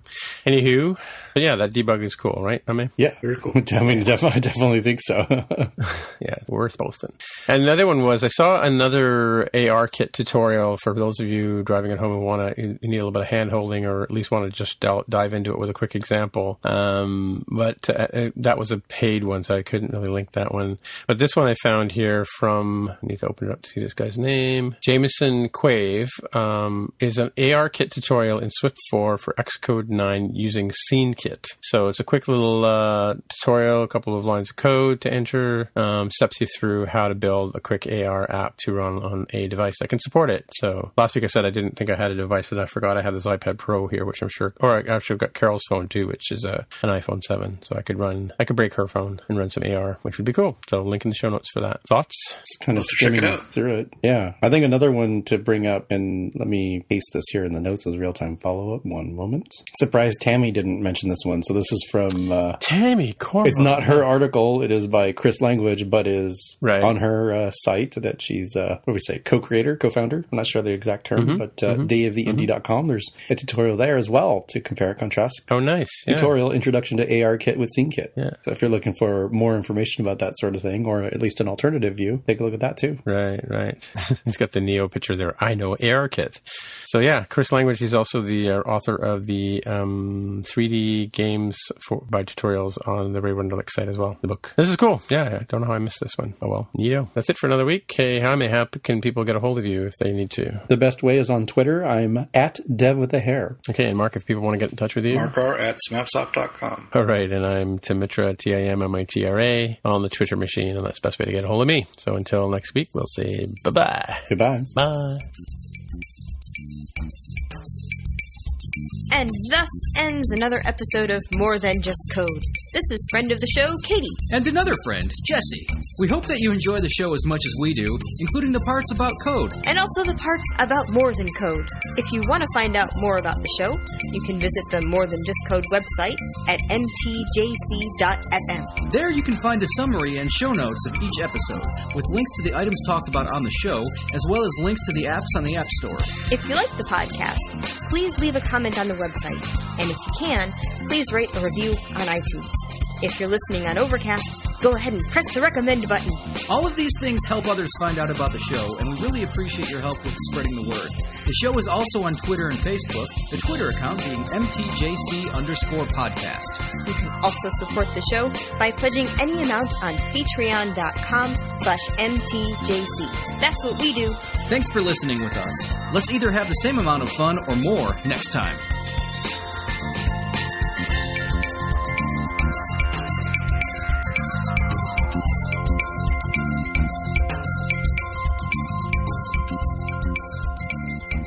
Anywho, but yeah, that debug is cool, right? I mean, Yeah, Very cool. [laughs] I mean, [laughs] definitely, I definitely think so. [laughs] yeah, worth posting. And another one was I saw another AR kit tutorial for those of you driving at home and want to you need a little bit of hand holding or at least want to just del- dive into it with a quick example. Um, but uh, uh, that was a paid one, so I couldn't really link that one. But this one I found here from I need to open it up to see this guy's name. Jameson Quave um, is an AR kit tutorial in Swift 4 for Xcode 9 using Scene Kit. So it's a quick little uh, tutorial, a couple of lines of code to enter, um, steps you through how to build a quick AR app to run on a device that can support it. So last week I said I didn't think I had a device, but I forgot I had this iPad Pro here, which I'm sure, or I actually got Carol's phone too, which is a, an iPhone 7. So I could run, I could break her phone and run some AR, which would be cool. So link in the show notes for that. Thoughts? Just kind of Let's check it skimming out. through it. Yeah. I think another one to bring up, and let me paste this here in the notes as real time follow up. One moment. Surprised Tammy didn't mention this one. So this is from. Uh, Tammy Coron. it's not her article. It is by Chris Language, but is Right. on her uh, site that she's, uh, what do we say, co-creator, co-founder? I'm not sure the exact term, Mm-hmm. but uh, dayoftheindie.com. There's a tutorial there as well to compare and contrast Oh, nice. Yeah. tutorial introduction to AR kit with Scene Kit. Yeah. So if you're looking for more information about that sort of thing, or at least an alternative view, take a look at that too. Right, right. [laughs] he's got the Neo picture there. I know AR kit. So yeah, Chris Language. He's also the uh, author of the um, 3D games for by tutorials on the Ray Wenderlich site as well. The book. This is cool. Yeah, I don't know how I missed this one. Oh well, Neo. That's it for another week. Hey, how may how can people get a hold of you if they need to? The best way is on Twitter. I'm at Dev with a hair. Okay, and Mark, if people want to get in touch with you. Mark R at smapsoft.com. All right, and I'm Tim Mitra, T I M M I T R A, on the Twitter machine, and that's the best way to get a hold of me. So until next week, we'll say bye bye. Goodbye. Bye. Thank you. And thus ends another episode of More Than Just Code. This is friend of the show, Katie. And another friend, Jesse. We hope that you enjoy the show as much as we do, including the parts about code. and also the parts about More Than Code. If you want to find out more about the show, you can visit the More Than Just Code website at mtjc.fm. There you can find a summary and show notes of each episode, with links to the items talked about on the show, as well as links to the apps on the App Store. If you like the podcast, please leave a comment on the website. And if you can, please rate a review on iTunes. If you're listening on Overcast, go ahead and press the recommend button. All of these things help others find out about the show, and we really appreciate your help with spreading the word. The show is also on Twitter and Facebook, the Twitter account being MTJC underscore podcast. You can also support the show by pledging any amount on patreon.com slash mtjc. That's what we do. Thanks for listening with us. Let's either have the same amount of fun or more next time.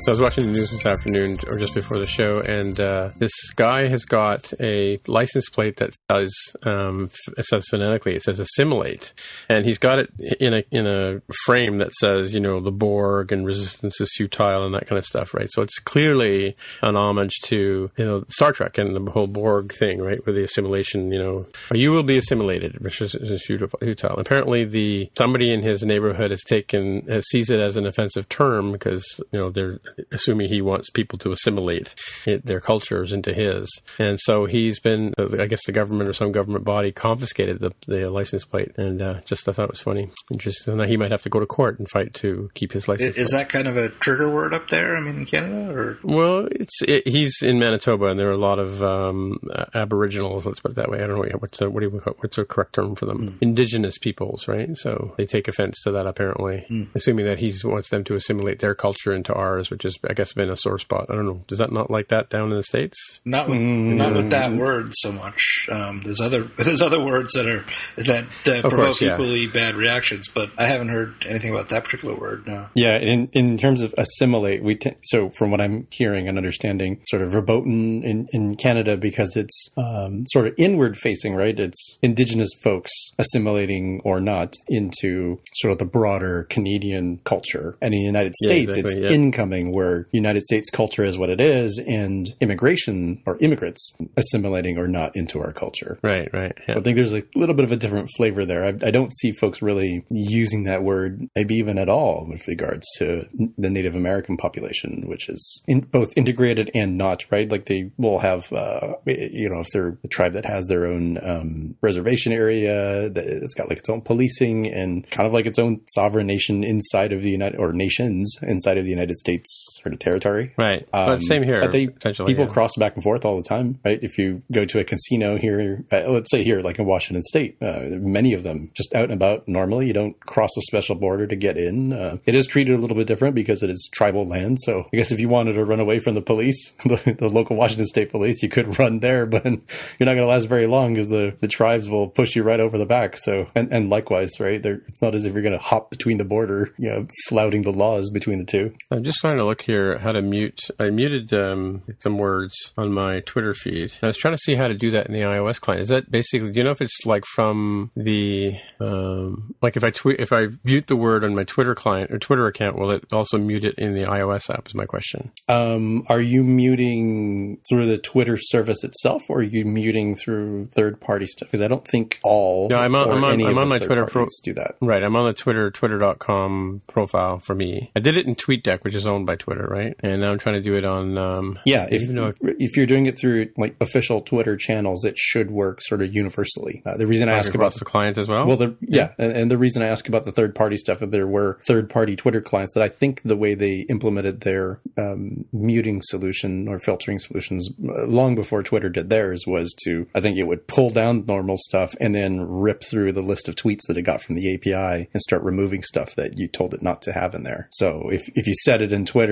I was watching the news this afternoon, or just before the show, and uh, this guy has got a license plate that says um, it says phonetically, it says assimilate, and he's got it in a in a frame that says you know the Borg and resistance is futile and that kind of stuff, right? So it's clearly an homage to you know Star Trek and the whole Borg thing, right? With the assimilation, you know, you will be assimilated, is, is futile. Apparently, the somebody in his neighborhood has taken has sees it as an offensive term because you know they're assuming he wants people to assimilate it, their cultures into his, and so he's been, I guess, the government or some government body confiscated the, the license plate, and uh, just I thought it was funny, interesting. So now he might have to go to court and fight to keep his license. Is, is that kind of a trigger word up there? I mean, in Canada, or Well, it's it, he's in Manitoba, and there are a lot of um, Aboriginals. Let's put it that way. I don't know what's a, what do you what's a correct term for them? Indigenous peoples, right? So they take offense to that apparently, assuming that he wants them to assimilate their culture into ours, which is has I guess been a sore spot. I don't know. Does that not like that down in the states? Not with mm. not with that word so much. Um, there's other [laughs] there's other words that are that, that provoke course, yeah. equally bad reactions, but I haven't heard anything about that particular word. No. Yeah, in in terms of assimilate, we t- so from what I'm hearing and understanding, sort of verboten in in Canada because it's um, sort of inward facing, right? It's Indigenous folks assimilating or not into sort of the broader Canadian culture, and in the United States, yeah, exactly, it's yeah. incoming where United States culture is what it is, and immigration or immigrants assimilating or not into our culture. Right, right. Yeah. I think there's a little bit of a different flavor there. I, I don't see folks really using that word, maybe even at all, with regards to the Native American population, which is in, both integrated and not, right? Like they will have, uh, you know, if they're a tribe that has their own um, reservation area, it's got like its own policing and kind of like its own sovereign nation inside of the United or nations inside of the United States sort of territory. Right. Um, but same here. People yeah. cross back and forth all the time, right? If you go to a casino here, uh, let's say here, like in Washington State, uh, many of them just out and about normally. You don't cross a special border to get in. Uh, it is treated a little bit different because it is tribal land. So I guess if you wanted to run away from the police, [laughs] the, the local Washington State police, you could [laughs] run there, but you're not going to last very long because the, the tribes will push you right over the back. So, and, and likewise, right? They're, it's not as if you're going to hop between the border, you know, flouting the laws between the two. I'm just trying to look here how to mute. I muted um, some words on my Twitter feed. I was trying to see how to do that in the iOS client. Is that basically? Do you know if it's like from the um, like if I tweet if I mute the word on my Twitter client or Twitter account, will it also mute it in the iOS app? Is my question. Um, are you muting through the Twitter service itself, or are you muting through third party stuff? Because I don't think all. No, I'm on. I'm on, I'm on my Twitter pro- do that. Right, I'm on the Twitter twitter.com profile for me. I did it in TweetDeck, which is owned by Twitter, right? And now I'm trying to do it on. Um, yeah, if, if, if you're doing it through like official Twitter channels, it should work sort of universally. Uh, the reason I ask about the client as well. Well, the, yeah, yeah. And, and, the reason I ask about the third party stuff, if there were third party Twitter clients that I think the way they implemented their um, muting solution or filtering solutions uh, long before Twitter did theirs was to I think it would pull down normal stuff and then rip through the list of tweets that it got from the API and start removing stuff that you told it not to have in there. So if if you set it in Twitter,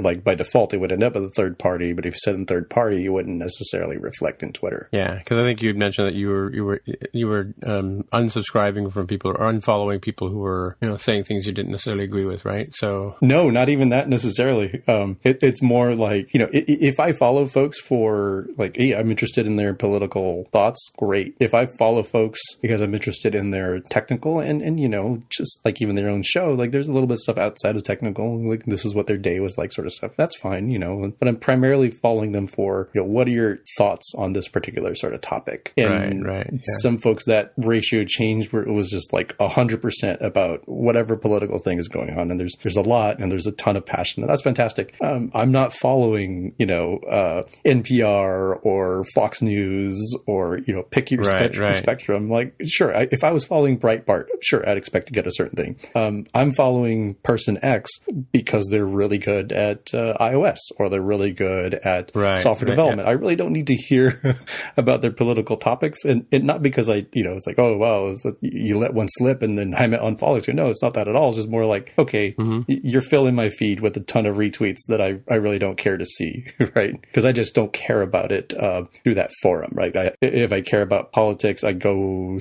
like by default, it would end up with a third party. But if you said in third party, you wouldn't necessarily reflect in Twitter. Yeah, because I think you mentioned that you were you were you were um, unsubscribing from people or unfollowing people who were you know saying things you didn't necessarily agree with, right? So no, not even that necessarily. Um, it, it's more like you know if I follow folks for like hey, I'm interested in their political thoughts, great. If I follow folks because I'm interested in their technical and and you know just like even their own show, like there's a little bit of stuff outside of technical, like this is what their day was like, sort of stuff. That's fine, you know. But I'm primarily following them for you know what are your thoughts on this particular sort of topic? And right, right. Yeah. Some folks that ratio changed where it was just like hundred percent about whatever political thing is going on, and there's there's a lot and there's a ton of passion, and that's fantastic. Um, I'm not following you know uh, NPR or Fox News or you know pick your right, right. spectrum. Like sure, I, if I was following Breitbart, sure I'd expect to get a certain thing. Um, I'm following person X because they're really good at uh, iOS or they're really good at right, software development. Yeah. I really don't need to hear [laughs] about their political topics, and, and, not because I, you know, it's like, oh wow, you let one slip and then I'm unfollows you. No, it's not that at all. It's just more like, okay, mm-hmm. you're filling my feed with a ton of retweets that I, I really don't care to see, [laughs] right? Because I just don't care about it uh, through that forum, right? I, if I care about politics, I go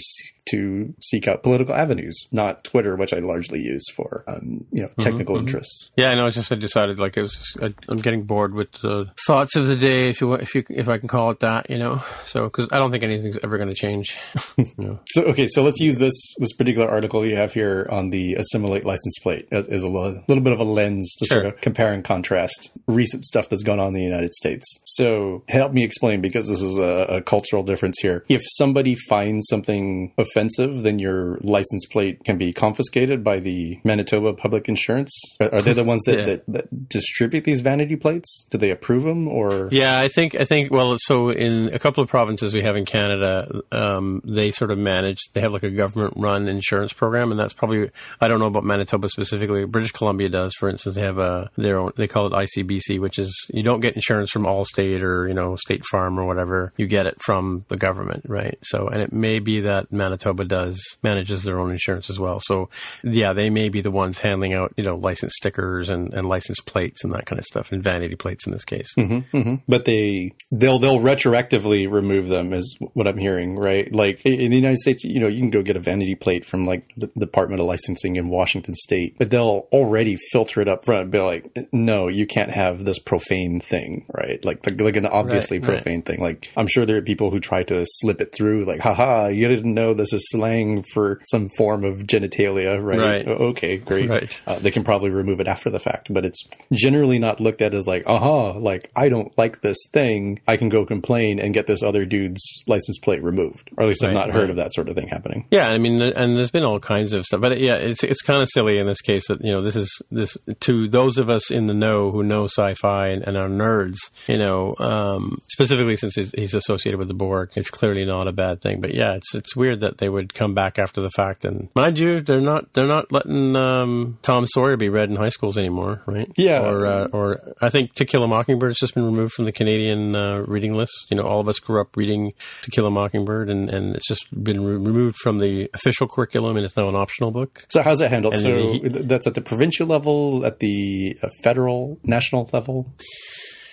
to seek out political avenues, not Twitter, which I largely use for um, you know mm-hmm, technical mm-hmm, interests. Yeah, I know. It's just I decided like was, I, am getting bored with the thoughts of the day, if you if you if I can call it that, you know. So because I don't think anything's ever going to change. [laughs] you know? So okay, so let's use this this particular article you have here on the assimilate license plate as, as a little, little, bit of a lens to sure. sort of compare and contrast recent stuff that's gone on in the United States. So help me explain because this is a, a cultural difference here. If somebody finds something offensive, then your license plate can be confiscated by the Manitoba Public Insurance. Are they the ones that, [laughs] yeah. that, that, distribute these vanity plates? Do they approve them or? Yeah, I think I think well, so in a couple of provinces we have in Canada, um, they sort of manage. They have like a government-run insurance program, and that's probably I don't know about Manitoba specifically. British Columbia does, for instance, they have a their own. They call it ICBC, which is you don't get insurance from Allstate or you know State Farm or whatever. You get it from the government, right? So, and it may be that Manitoba does manages their own insurance as well. So, yeah, they may be the ones handling out, you know, license stickers and, and license license plates and that kind of stuff, and vanity plates in this case. Mm-hmm, mm-hmm. But they they'll they'll retroactively remove them, is what I'm hearing, right? Like in the United States, you know, you can go get a vanity plate from like the Department of Licensing in Washington State, but they'll already filter it up front and be like, no, you can't have this profane thing, right? Like like, like an obviously right, profane right. thing. Like I'm sure there are people who try to slip it through, like, haha, you didn't know this is slang for some form of genitalia, right? right. Okay, great. Right. Uh, they can probably remove it after the fact, but it's generally not looked at as like, aha, like I don't like this thing. I can go complain and get this other dude's license plate removed. Or at least I've not heard of that sort of thing happening. Yeah, I mean, and there's been all kinds of stuff, but yeah, it's it's kind of silly in this case that you know this is this to those of us in the know who know sci-fi and, and are nerds, you know, um, specifically since he's, he's, associated with the Borg, it's clearly not a bad thing. But yeah, it's it's weird that they would come back after the fact, and mind you, they're not they're not letting um, Tom Sawyer be read in high schools anymore, right? Yeah, or uh, or I think To Kill a Mockingbird has just been removed from the Canadian uh, reading list. You know, all of us grew up reading To Kill a Mockingbird, and, and it's just been re- removed from the official curriculum, and it's now an optional book. So how's that handled? And so he, that's at the provincial level, at the uh, federal, national level.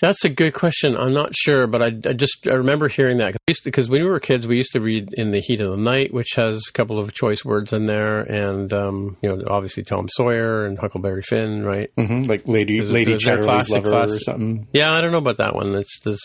That's a good question. I'm not sure, but I, I just I remember hearing that because when we were kids, we used to read in the heat of the night, which has a couple of choice words in there, and um, you know, obviously Tom Sawyer and Huckleberry Finn, right? Mm-hmm. Like Lady there's, Lady Chatterley's lover classic. or something. Yeah, I don't know about that one. It's this,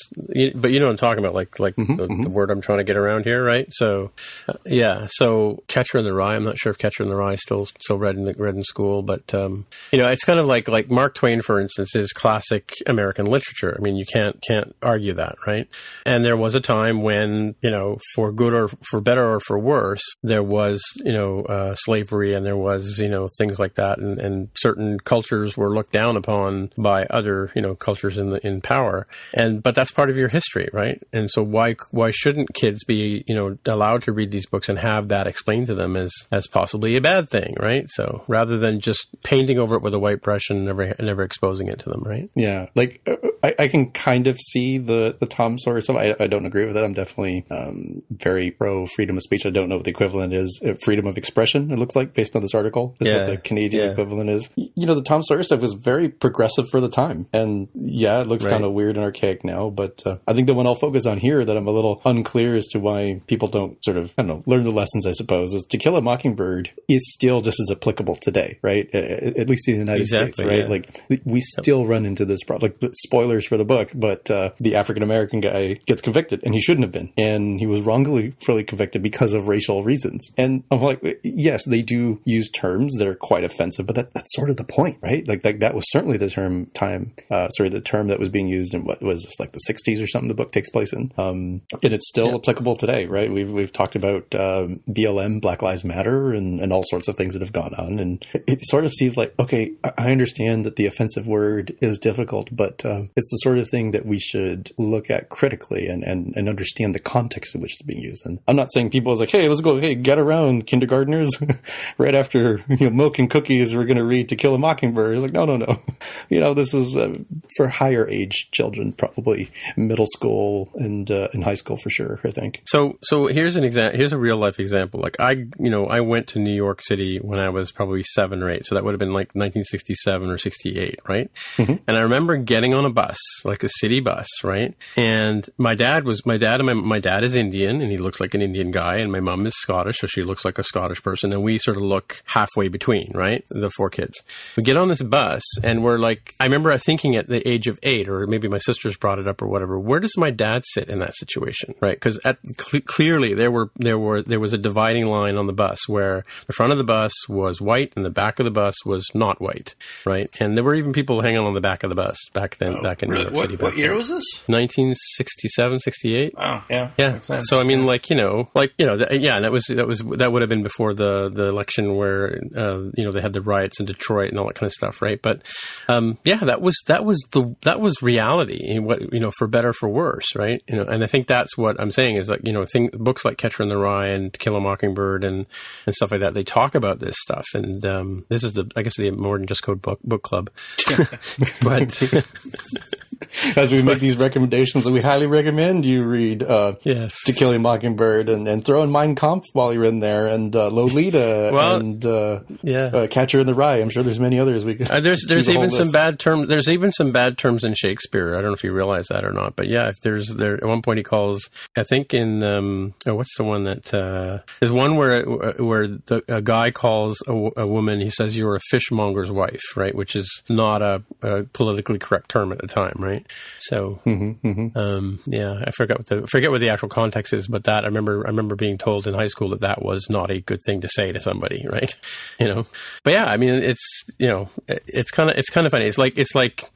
but you know what I'm talking about, like like mm-hmm, the, mm-hmm. the, word I'm trying to get around here, right? So, uh, yeah. So Catcher in the Rye. I'm not sure if Catcher in the Rye is still still read in read in school, but um, you know, it's kind of like like Mark Twain, for instance, is classic American literature. I mean, you can't can't argue that, right? And there was a time when you know, for good or for better or for worse, there was you know uh, slavery and there was you know things like that, and, and certain cultures were looked down upon by other you know cultures in the in power, and but that's part of your history, right? And so why why shouldn't kids be you know allowed to read these books and have that explained to them as as possibly a bad thing, right? So rather than just painting over it with a white brush and never never exposing it to them, right? Yeah, like I, I, can kind of see the the Tom Sawyer stuff. I, I don't agree with it. I'm definitely um, very pro freedom of speech. I don't know what the equivalent is. Uh, freedom of expression. It looks like based on this article is yeah, what the Canadian yeah. equivalent is. You know, the Tom Sawyer stuff was very progressive for the time, and yeah, it looks right. kind of weird and archaic now. But uh, I think the one I'll focus on here that I'm a little unclear as to why people don't sort of I don't know learn the lessons. I suppose is To Kill a Mockingbird is still just as applicable today, right? At least in the United exactly, States, right? Yeah. Like we still run into this problem. Like spoilers for the book, but uh, the African American guy gets convicted, and he shouldn't have been, and he was wrongly fully convicted because of racial reasons. And I'm like, yes, they do use terms that are quite offensive, but that, that's sort of the point, right? Like, like that was certainly the term time, uh, sorry, the term that was being used in what was this like the 60s or something. The book takes place in, um, and it's still yeah. applicable today, right? We've we've talked about um, BLM, Black Lives Matter, and and all sorts of things that have gone on, and it sort of seems like okay, I understand that the offensive word is difficult, but uh, it's the sort of thing that we should look at critically and, and, and understand the context in which it's being used. And I'm not saying people is like, hey, let's go, hey, get around kindergartners [laughs] right after you know milk and cookies. We're going to read To Kill a Mockingbird. Like, no, no, no. [laughs] you know, this is uh, for higher age children, probably middle school and uh, in high school for sure. I think. So, so here's an example. Here's a real life example. Like I, you know, I went to New York City when I was probably seven or eight. So that would have been like 1967 or 68, right? Mm-hmm. And I remember getting on a bus, like a city bus, right? And mm-hmm. my dad was my dad and my my dad is Indian and he looks like an Indian guy, and my mom is Scottish, so she looks like a Scottish person, and we sort of look halfway between, right? The four kids. We get on this bus and we're like, I remember thinking at the age of eight, or maybe my sisters brought it up or whatever. Where does my dad sit in that situation, right? Because cl- clearly there were there were there was a dividing line on the bus where the front of the bus was white and the back of the bus was not white, right? And there were even people hanging on the back of the bus back then, oh, back in New York what, City. What year was this? 1967, 68. Oh, yeah. Yeah. So, I mean, like, you know, like, you know, th- yeah, that was, that was, that would have been before the, the election where, uh, you know, they had the riots in Detroit and all that kind of stuff, right? But, um, yeah, that was, that was the, that was reality, what, you know, for better, for worse, right? You know, and I think that's what I'm saying is like, you know, thing, books like Catcher in the Rye and Kill a Mockingbird and, and stuff like that, they talk about this stuff. And, um, this is the, I guess the more than just code book, book club. [laughs] [laughs] but, [laughs] as we make these recommendations that we highly recommend you read uh, yes. To Kill a Mockingbird and, and throw in Mein Kampf while you're in there and uh, Lolita well, and uh, yeah. Uh, Catcher in the Rye. I'm sure there's many others we could. Uh, there's there's even some bad terms. There's even some bad terms in Shakespeare. I don't know if you realize that or not, but yeah, if there's there at one point he calls. I think in um, oh, what's the one that uh, there's one where where the, a guy calls a, a, woman. He says you're a fishmonger's wife, right? Which is not a, a politically correct term at the time, right? So mm-hmm, mm-hmm. Um, yeah, I forgot what the forget what the actual context is, but that I remember I remember being told in high school that that was not a good thing to say to somebody, [laughs] right? You know, but yeah, I mean, it's you know, it's kind of it's kind of funny. It's like it's like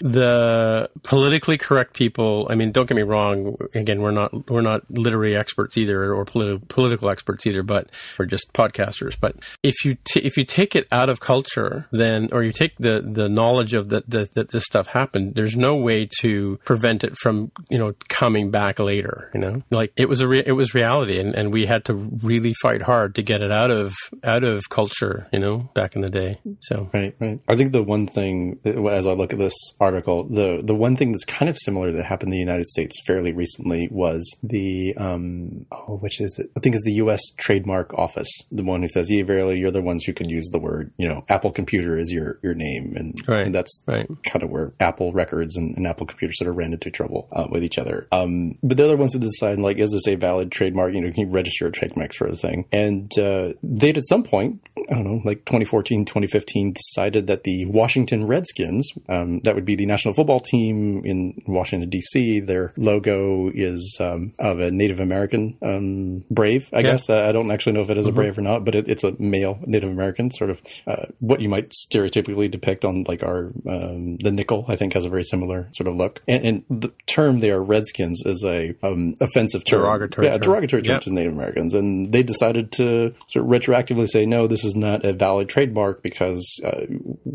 the politically correct people. I mean, don't get me wrong. Again, we're not we're not literary experts either, or politi- political experts either, but we're just podcasters. But if you t- if you take it out of culture, then or you take the the knowledge of that that this stuff happened, there's no way to prevent it from you know coming back later. You know, like it was a re- it was reality, and, and we had to really fight hard to get it out of out of culture. You know, back in the day. So right, right. I think the one thing as I look at this article, the the one thing that's kind of similar that happened in the United States fairly recently was the um oh which is it? I think is the U.S. Trademark Office, the one who says, "Yeah, verily, you're the ones who can use the word you know Apple Computer is your your name," and, right, and that's right. kind of where Apple records and, and Apple computers sort of ran into trouble uh, with each other. Um, but they're the ones who decide like, is this a valid trademark? You know, can you register a trademark for of thing? And uh, they at some point, I don't know, like 2014, 2015, decided that the Washington Redskins, um, that would be the national football team in Washington D.C. Their logo is um, of a Native American um, brave. I yeah. guess I don't actually know if it is mm-hmm. a brave or not, but it, it's a male Native American, sort of uh, what you might stereotypically depict on like our um, the nickel. I think has a very similar sort of look. And, and the term there, Redskins, is a um, offensive term, derogatory, yeah, term. derogatory term yep. to Native Americans, and they decided to sort of retroactively say no, this is not a valid trademark because uh,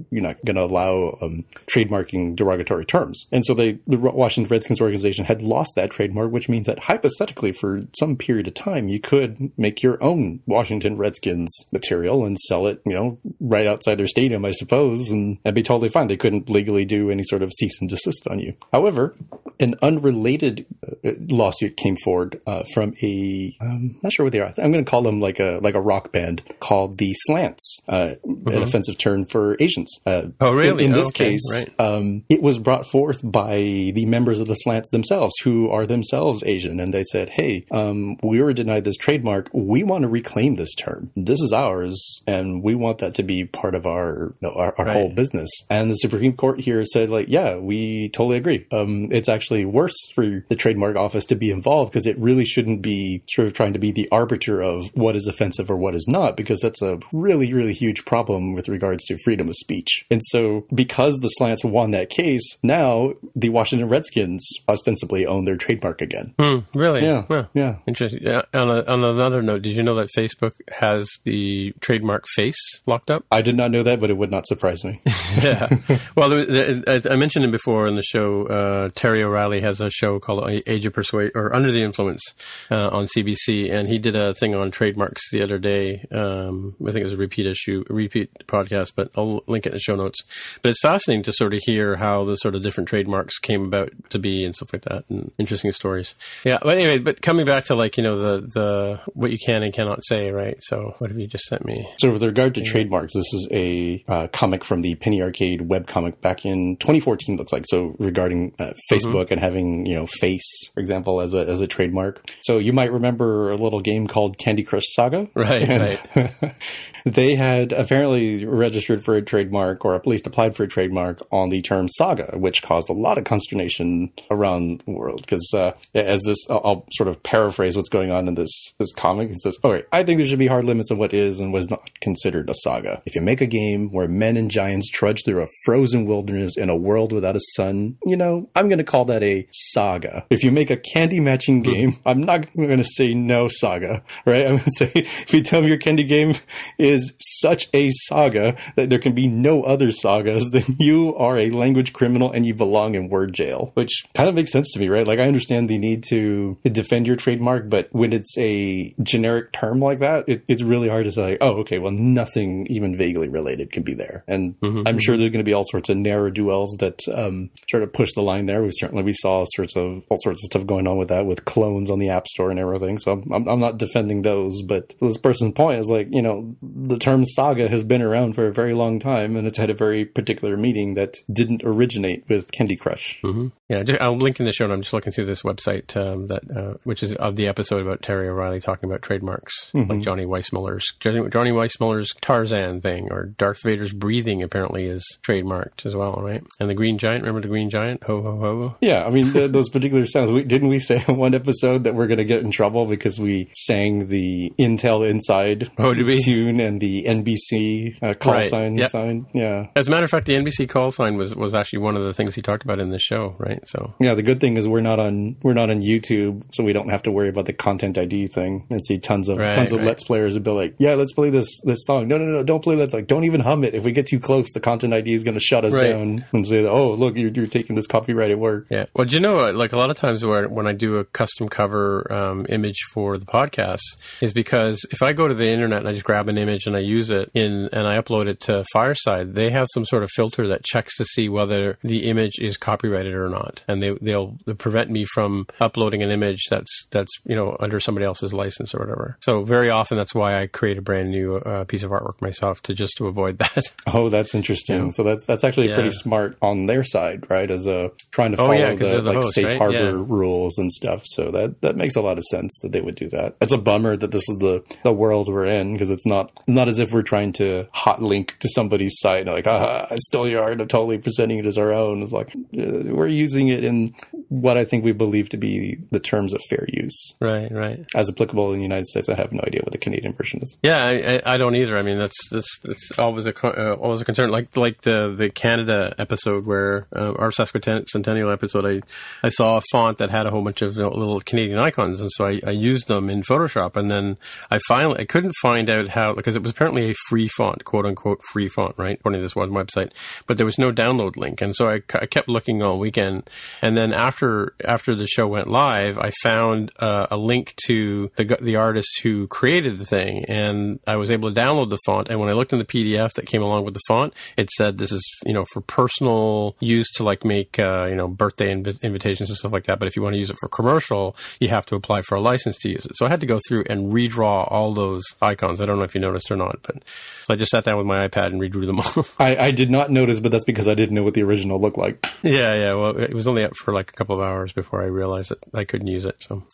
you're not going to allow um, trademarking derogatory terms. And so they, the Washington Redskins organization had lost that trademark, which means that hypothetically, for some period of time, you could make your own Washington Redskins material and sell it, you know, right outside their stadium, I suppose, and that'd be totally fine. They couldn't legally do any sort of cease and desist on you. However, an unrelated uh, lawsuit came forward uh, from a I'm not sure what they are. I'm going to call them like a like a rock band called the Slants, uh, mm-hmm. an offensive term for Asians. Uh, oh, really? In, in this okay. case, right. um, it was brought forth by the members of the Slants themselves, who are themselves Asian, and they said, "Hey, um, we were denied this trademark. We want to reclaim this term. This is ours, and we want that to be part of our you know, our, our right. whole business." And the Supreme Court here said, "Like, yeah, we totally agree. Um, it's actually worse for the trademark office to be involved because it really shouldn't be sort of trying to be the arbiter of what is offensive or what is not, because that's a really, really huge problem with regards to freedom of speech. And so, because the Slants won that case, now the Washington Redskins ostensibly own their trademark again. Mm, really? Yeah. Yeah. Interesting. Yeah. On, a, on another note, did you know that Facebook has the trademark face locked up? I did not know that, but it would not surprise me. [laughs] yeah. Well, I mentioned it before in the show. Uh, Terry O'Reilly has a show called Age of Persuasion or Under the Influence uh, on CBC, and he did a thing on trademarks the other day. Um, I think it was a repeat issue, repeat podcast, but I'll link it in the show notes. But it's fascinating to sort of hear how the sort of different trademarks came about to be and stuff like that, and interesting stories. Yeah. But anyway, but coming back to like you know the the what you can and cannot say, right? So what have you just sent me? So with regard to yeah. trademarks, this is a uh, comic from the Penny Arcade web comic back in 2014. Looks like so regarding uh, Facebook mm-hmm. and having you know face, for example, as a as a trademark. So you might remember a little game called Candy Crush Saga, right? [laughs] And, right. [laughs] they had apparently registered for a trademark or at least applied for a trademark on the term saga, which caused a lot of consternation around the world. Because uh, as this, I'll, I'll, sort of paraphrase what's going on in this this comic. It says, "All right, I think there should be hard limits on what is and was not considered a saga. If you make a game where men and giants trudge through a frozen wilderness in a world without a sun, you know, I'm going to call that a saga. If you make a candy matching hmm. game, I'm not going to say no saga, right? I'm going to say if you tell me your candy game is is such a saga that there can be no other sagas, then [laughs] you are a language criminal and you belong in word jail, which kind of makes sense to me, right? Like I understand the need to defend your trademark, but when it's a generic term like that, it, it's really hard to say, oh, okay, well, nothing even vaguely related can be there. And mm-hmm. I'm sure there's going to be all sorts of narrow duels that um, sort of push the line there. We certainly we saw sorts of all sorts of stuff going on with that, with clones on the App Store and everything. So I'm, I'm, I'm not defending those, but this person's point is like, you know, the term saga has been around for a very long time, and it's had a very particular meaning that didn't originate with Candy Crush. Mm-hmm. Yeah, I'll link in the show. And I'm just looking through this website um, that, uh, which is of the episode about Terry O'Reilly talking about trademarks, mm-hmm. like Johnny Weissmuller's Johnny, Weissmuller's Tarzan thing, or Darth Vader's breathing apparently is trademarked as well, right? And the Green Giant, remember the Green Giant? Ho ho ho. Yeah, I mean the, those particular sounds. We, didn't we say in one episode that we're going to get in trouble because we sang the Intel Inside oh, tune and the NBC uh, call right. sign yep. sign? Yeah. As a matter of fact, the NBC call sign was was actually one of the things he talked about in the show, right? So yeah, the good thing is we're not on we're not on YouTube, so we don't have to worry about the content ID thing and see tons of right, tons of right. Let's players would be like, yeah, let's play this this song. No, no, no, don't play Let's like don't even hum it. If we get too close, the content ID is going to shut us down and say, oh, look, you're, you're taking this copyrighted work. Yeah. Well, do you know, like a lot of times where when I do a custom cover um, image for the podcast is because if I go to the internet and I just grab an image and I use it in and I upload it to Fireside, they have some sort of filter that checks to see whether the image is copyrighted or not, and they they'll prevent me from uploading an image that's that's you know under somebody else's license or whatever. So very often that's why I create a brand new uh, piece of artwork myself to just to avoid that. [laughs] Oh, that's interesting. Yeah. So that's that's actually yeah. pretty smart on their side, right? As a trying to follow oh, yeah, the, the, like host, safe right? harbor rules and stuff. So that that makes a lot of sense that they would do that. It's a bummer that this is the the world we're in because it's not not as if we're trying to hot link to somebody's site like ah I stole your art. I'm totally presenting it as our own. It's like uh, we're using it in what I think we believe to be the terms of fair use. Right, right. As applicable in the United States, I have no idea what the Canadian version is. Yeah, I, I don't either. I mean, that's that's, that's always a uh, always a concern. Like like the the Canada episode where uh, our Sesquicentennial episode, I I saw a font that had a whole bunch of little Canadian icons, and so I, I used them in Photoshop, and then I finally I couldn't find out how because it was apparently a free font, quote unquote free font, right? According to this one website, but there was no download link, and so I, I kept looking all weekend, and then after after the show went live, I found uh, a link to the the artist who created the thing, and I was able to download the font. And when I looked in the PDF that came along with the font, it said this is you know for personal use to like make uh, you know birthday inv- invitations and stuff like that. But if you want to use it for commercial, you have to apply for a license to use it. So I had to go through and redraw all those icons. I don't know if you noticed or not, but so I just sat down with my iPad and redrew them all. [laughs] I, I did not notice, but that's because I didn't know what the original looked like. Yeah, yeah. Well, it was only up for like a couple of hours before I realized that I couldn't use it. So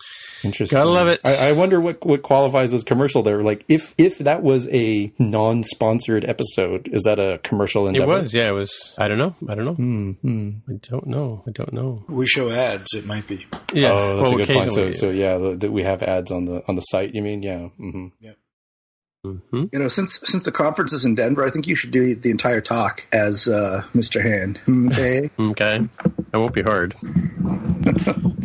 interesting. Gotta love it. I, I wonder what what qualifies as commercial there. Like if if that was a non-sponsored episode, is that a commercial endeavor? It was. Yeah, it was. I don't know. I don't know. Mm-hmm. I don't know. I don't know. We show ads. It might be. Yeah. Oh, that's well, a good point. So, so yeah, that we have ads on the on the site. You mean? Yeah. Mm-hmm. Yeah. Mm-hmm. You know, since since the conference is in Denver, I think you should do the entire talk as uh, Mr. Hand. Okay. okay. That won't be hard. [laughs]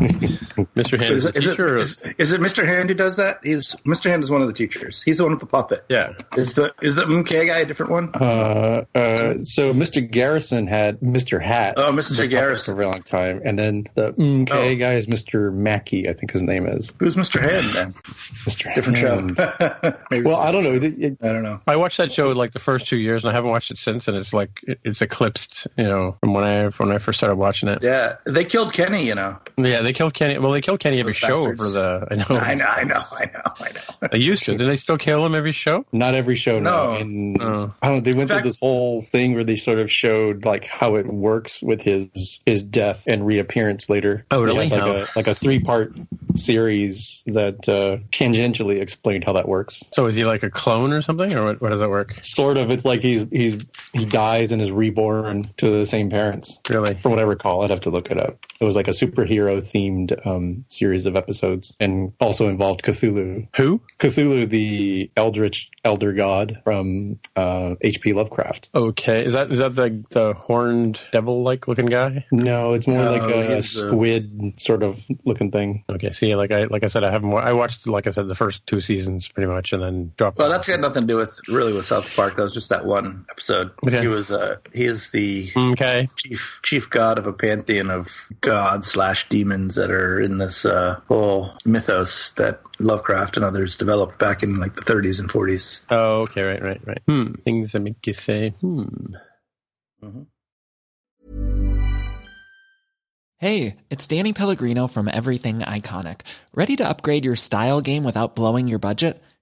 Mr. Hand is, is, it, is, is, it Mr. Hand who does that? He's Mr. Hand is one of the teachers. He's the one with the puppet. Yeah. Is the is the MK guy a different one? Uh, uh, so Mr. Garrison had Mr. Hat. Oh, Mr. Garrison for a very long time, and then the MK oh. guy is Mr. Mackey. I think his name is. Who's Mr. Hand then? Mr. Different Hand. [laughs] show. well, I don't know. It, I don't know. I watched that show like the first two years, and I haven't watched it since. And it's like it's eclipsed, you know, from when I from when I first started watching it. Yeah, they killed Kenny. You know. Yeah, they killed Kenny. Well, they killed Kenny every show for the. I know. I know. I know. I know. I know. they used to. Did they still kill him every show? Not every show. No. no. And, oh. I don't. know. They went fact, through this whole thing where they sort of showed like how it works with his his death and reappearance later. Oh, really? Like a like a three part series that uh, tangentially explained how that works. So is he like a clone or something, or what, what does that work? Sort of. It's like he's he's he dies and is reborn to the same parents. Really? From what I recall, I'd have to look it up. It was like a superhero themed um, series of episodes, and also involved Cthulhu. Who? Cthulhu, the eldritch elder god from uh, H.P. Lovecraft. Okay, is that is that the the horned devil like looking guy? No, it's more no, like a squid the... sort of looking thing. Okay, see, like I like I said, I haven't. I watched like I said the first two seasons pretty much, and then dropped. Well, that's got nothing to do with really with South Park. That was just that one episode. Okay. He was uh he is the okay chief chief god of a pantheon of gods slash demons that are in this uh, whole mythos that Lovecraft and others developed back in like the 30s and 40s. Oh, okay, right, right, right. Hmm. Things that make you say, hmm. Mm-hmm. Hey, it's Danny Pellegrino from Everything Iconic. Ready to upgrade your style game without blowing your budget?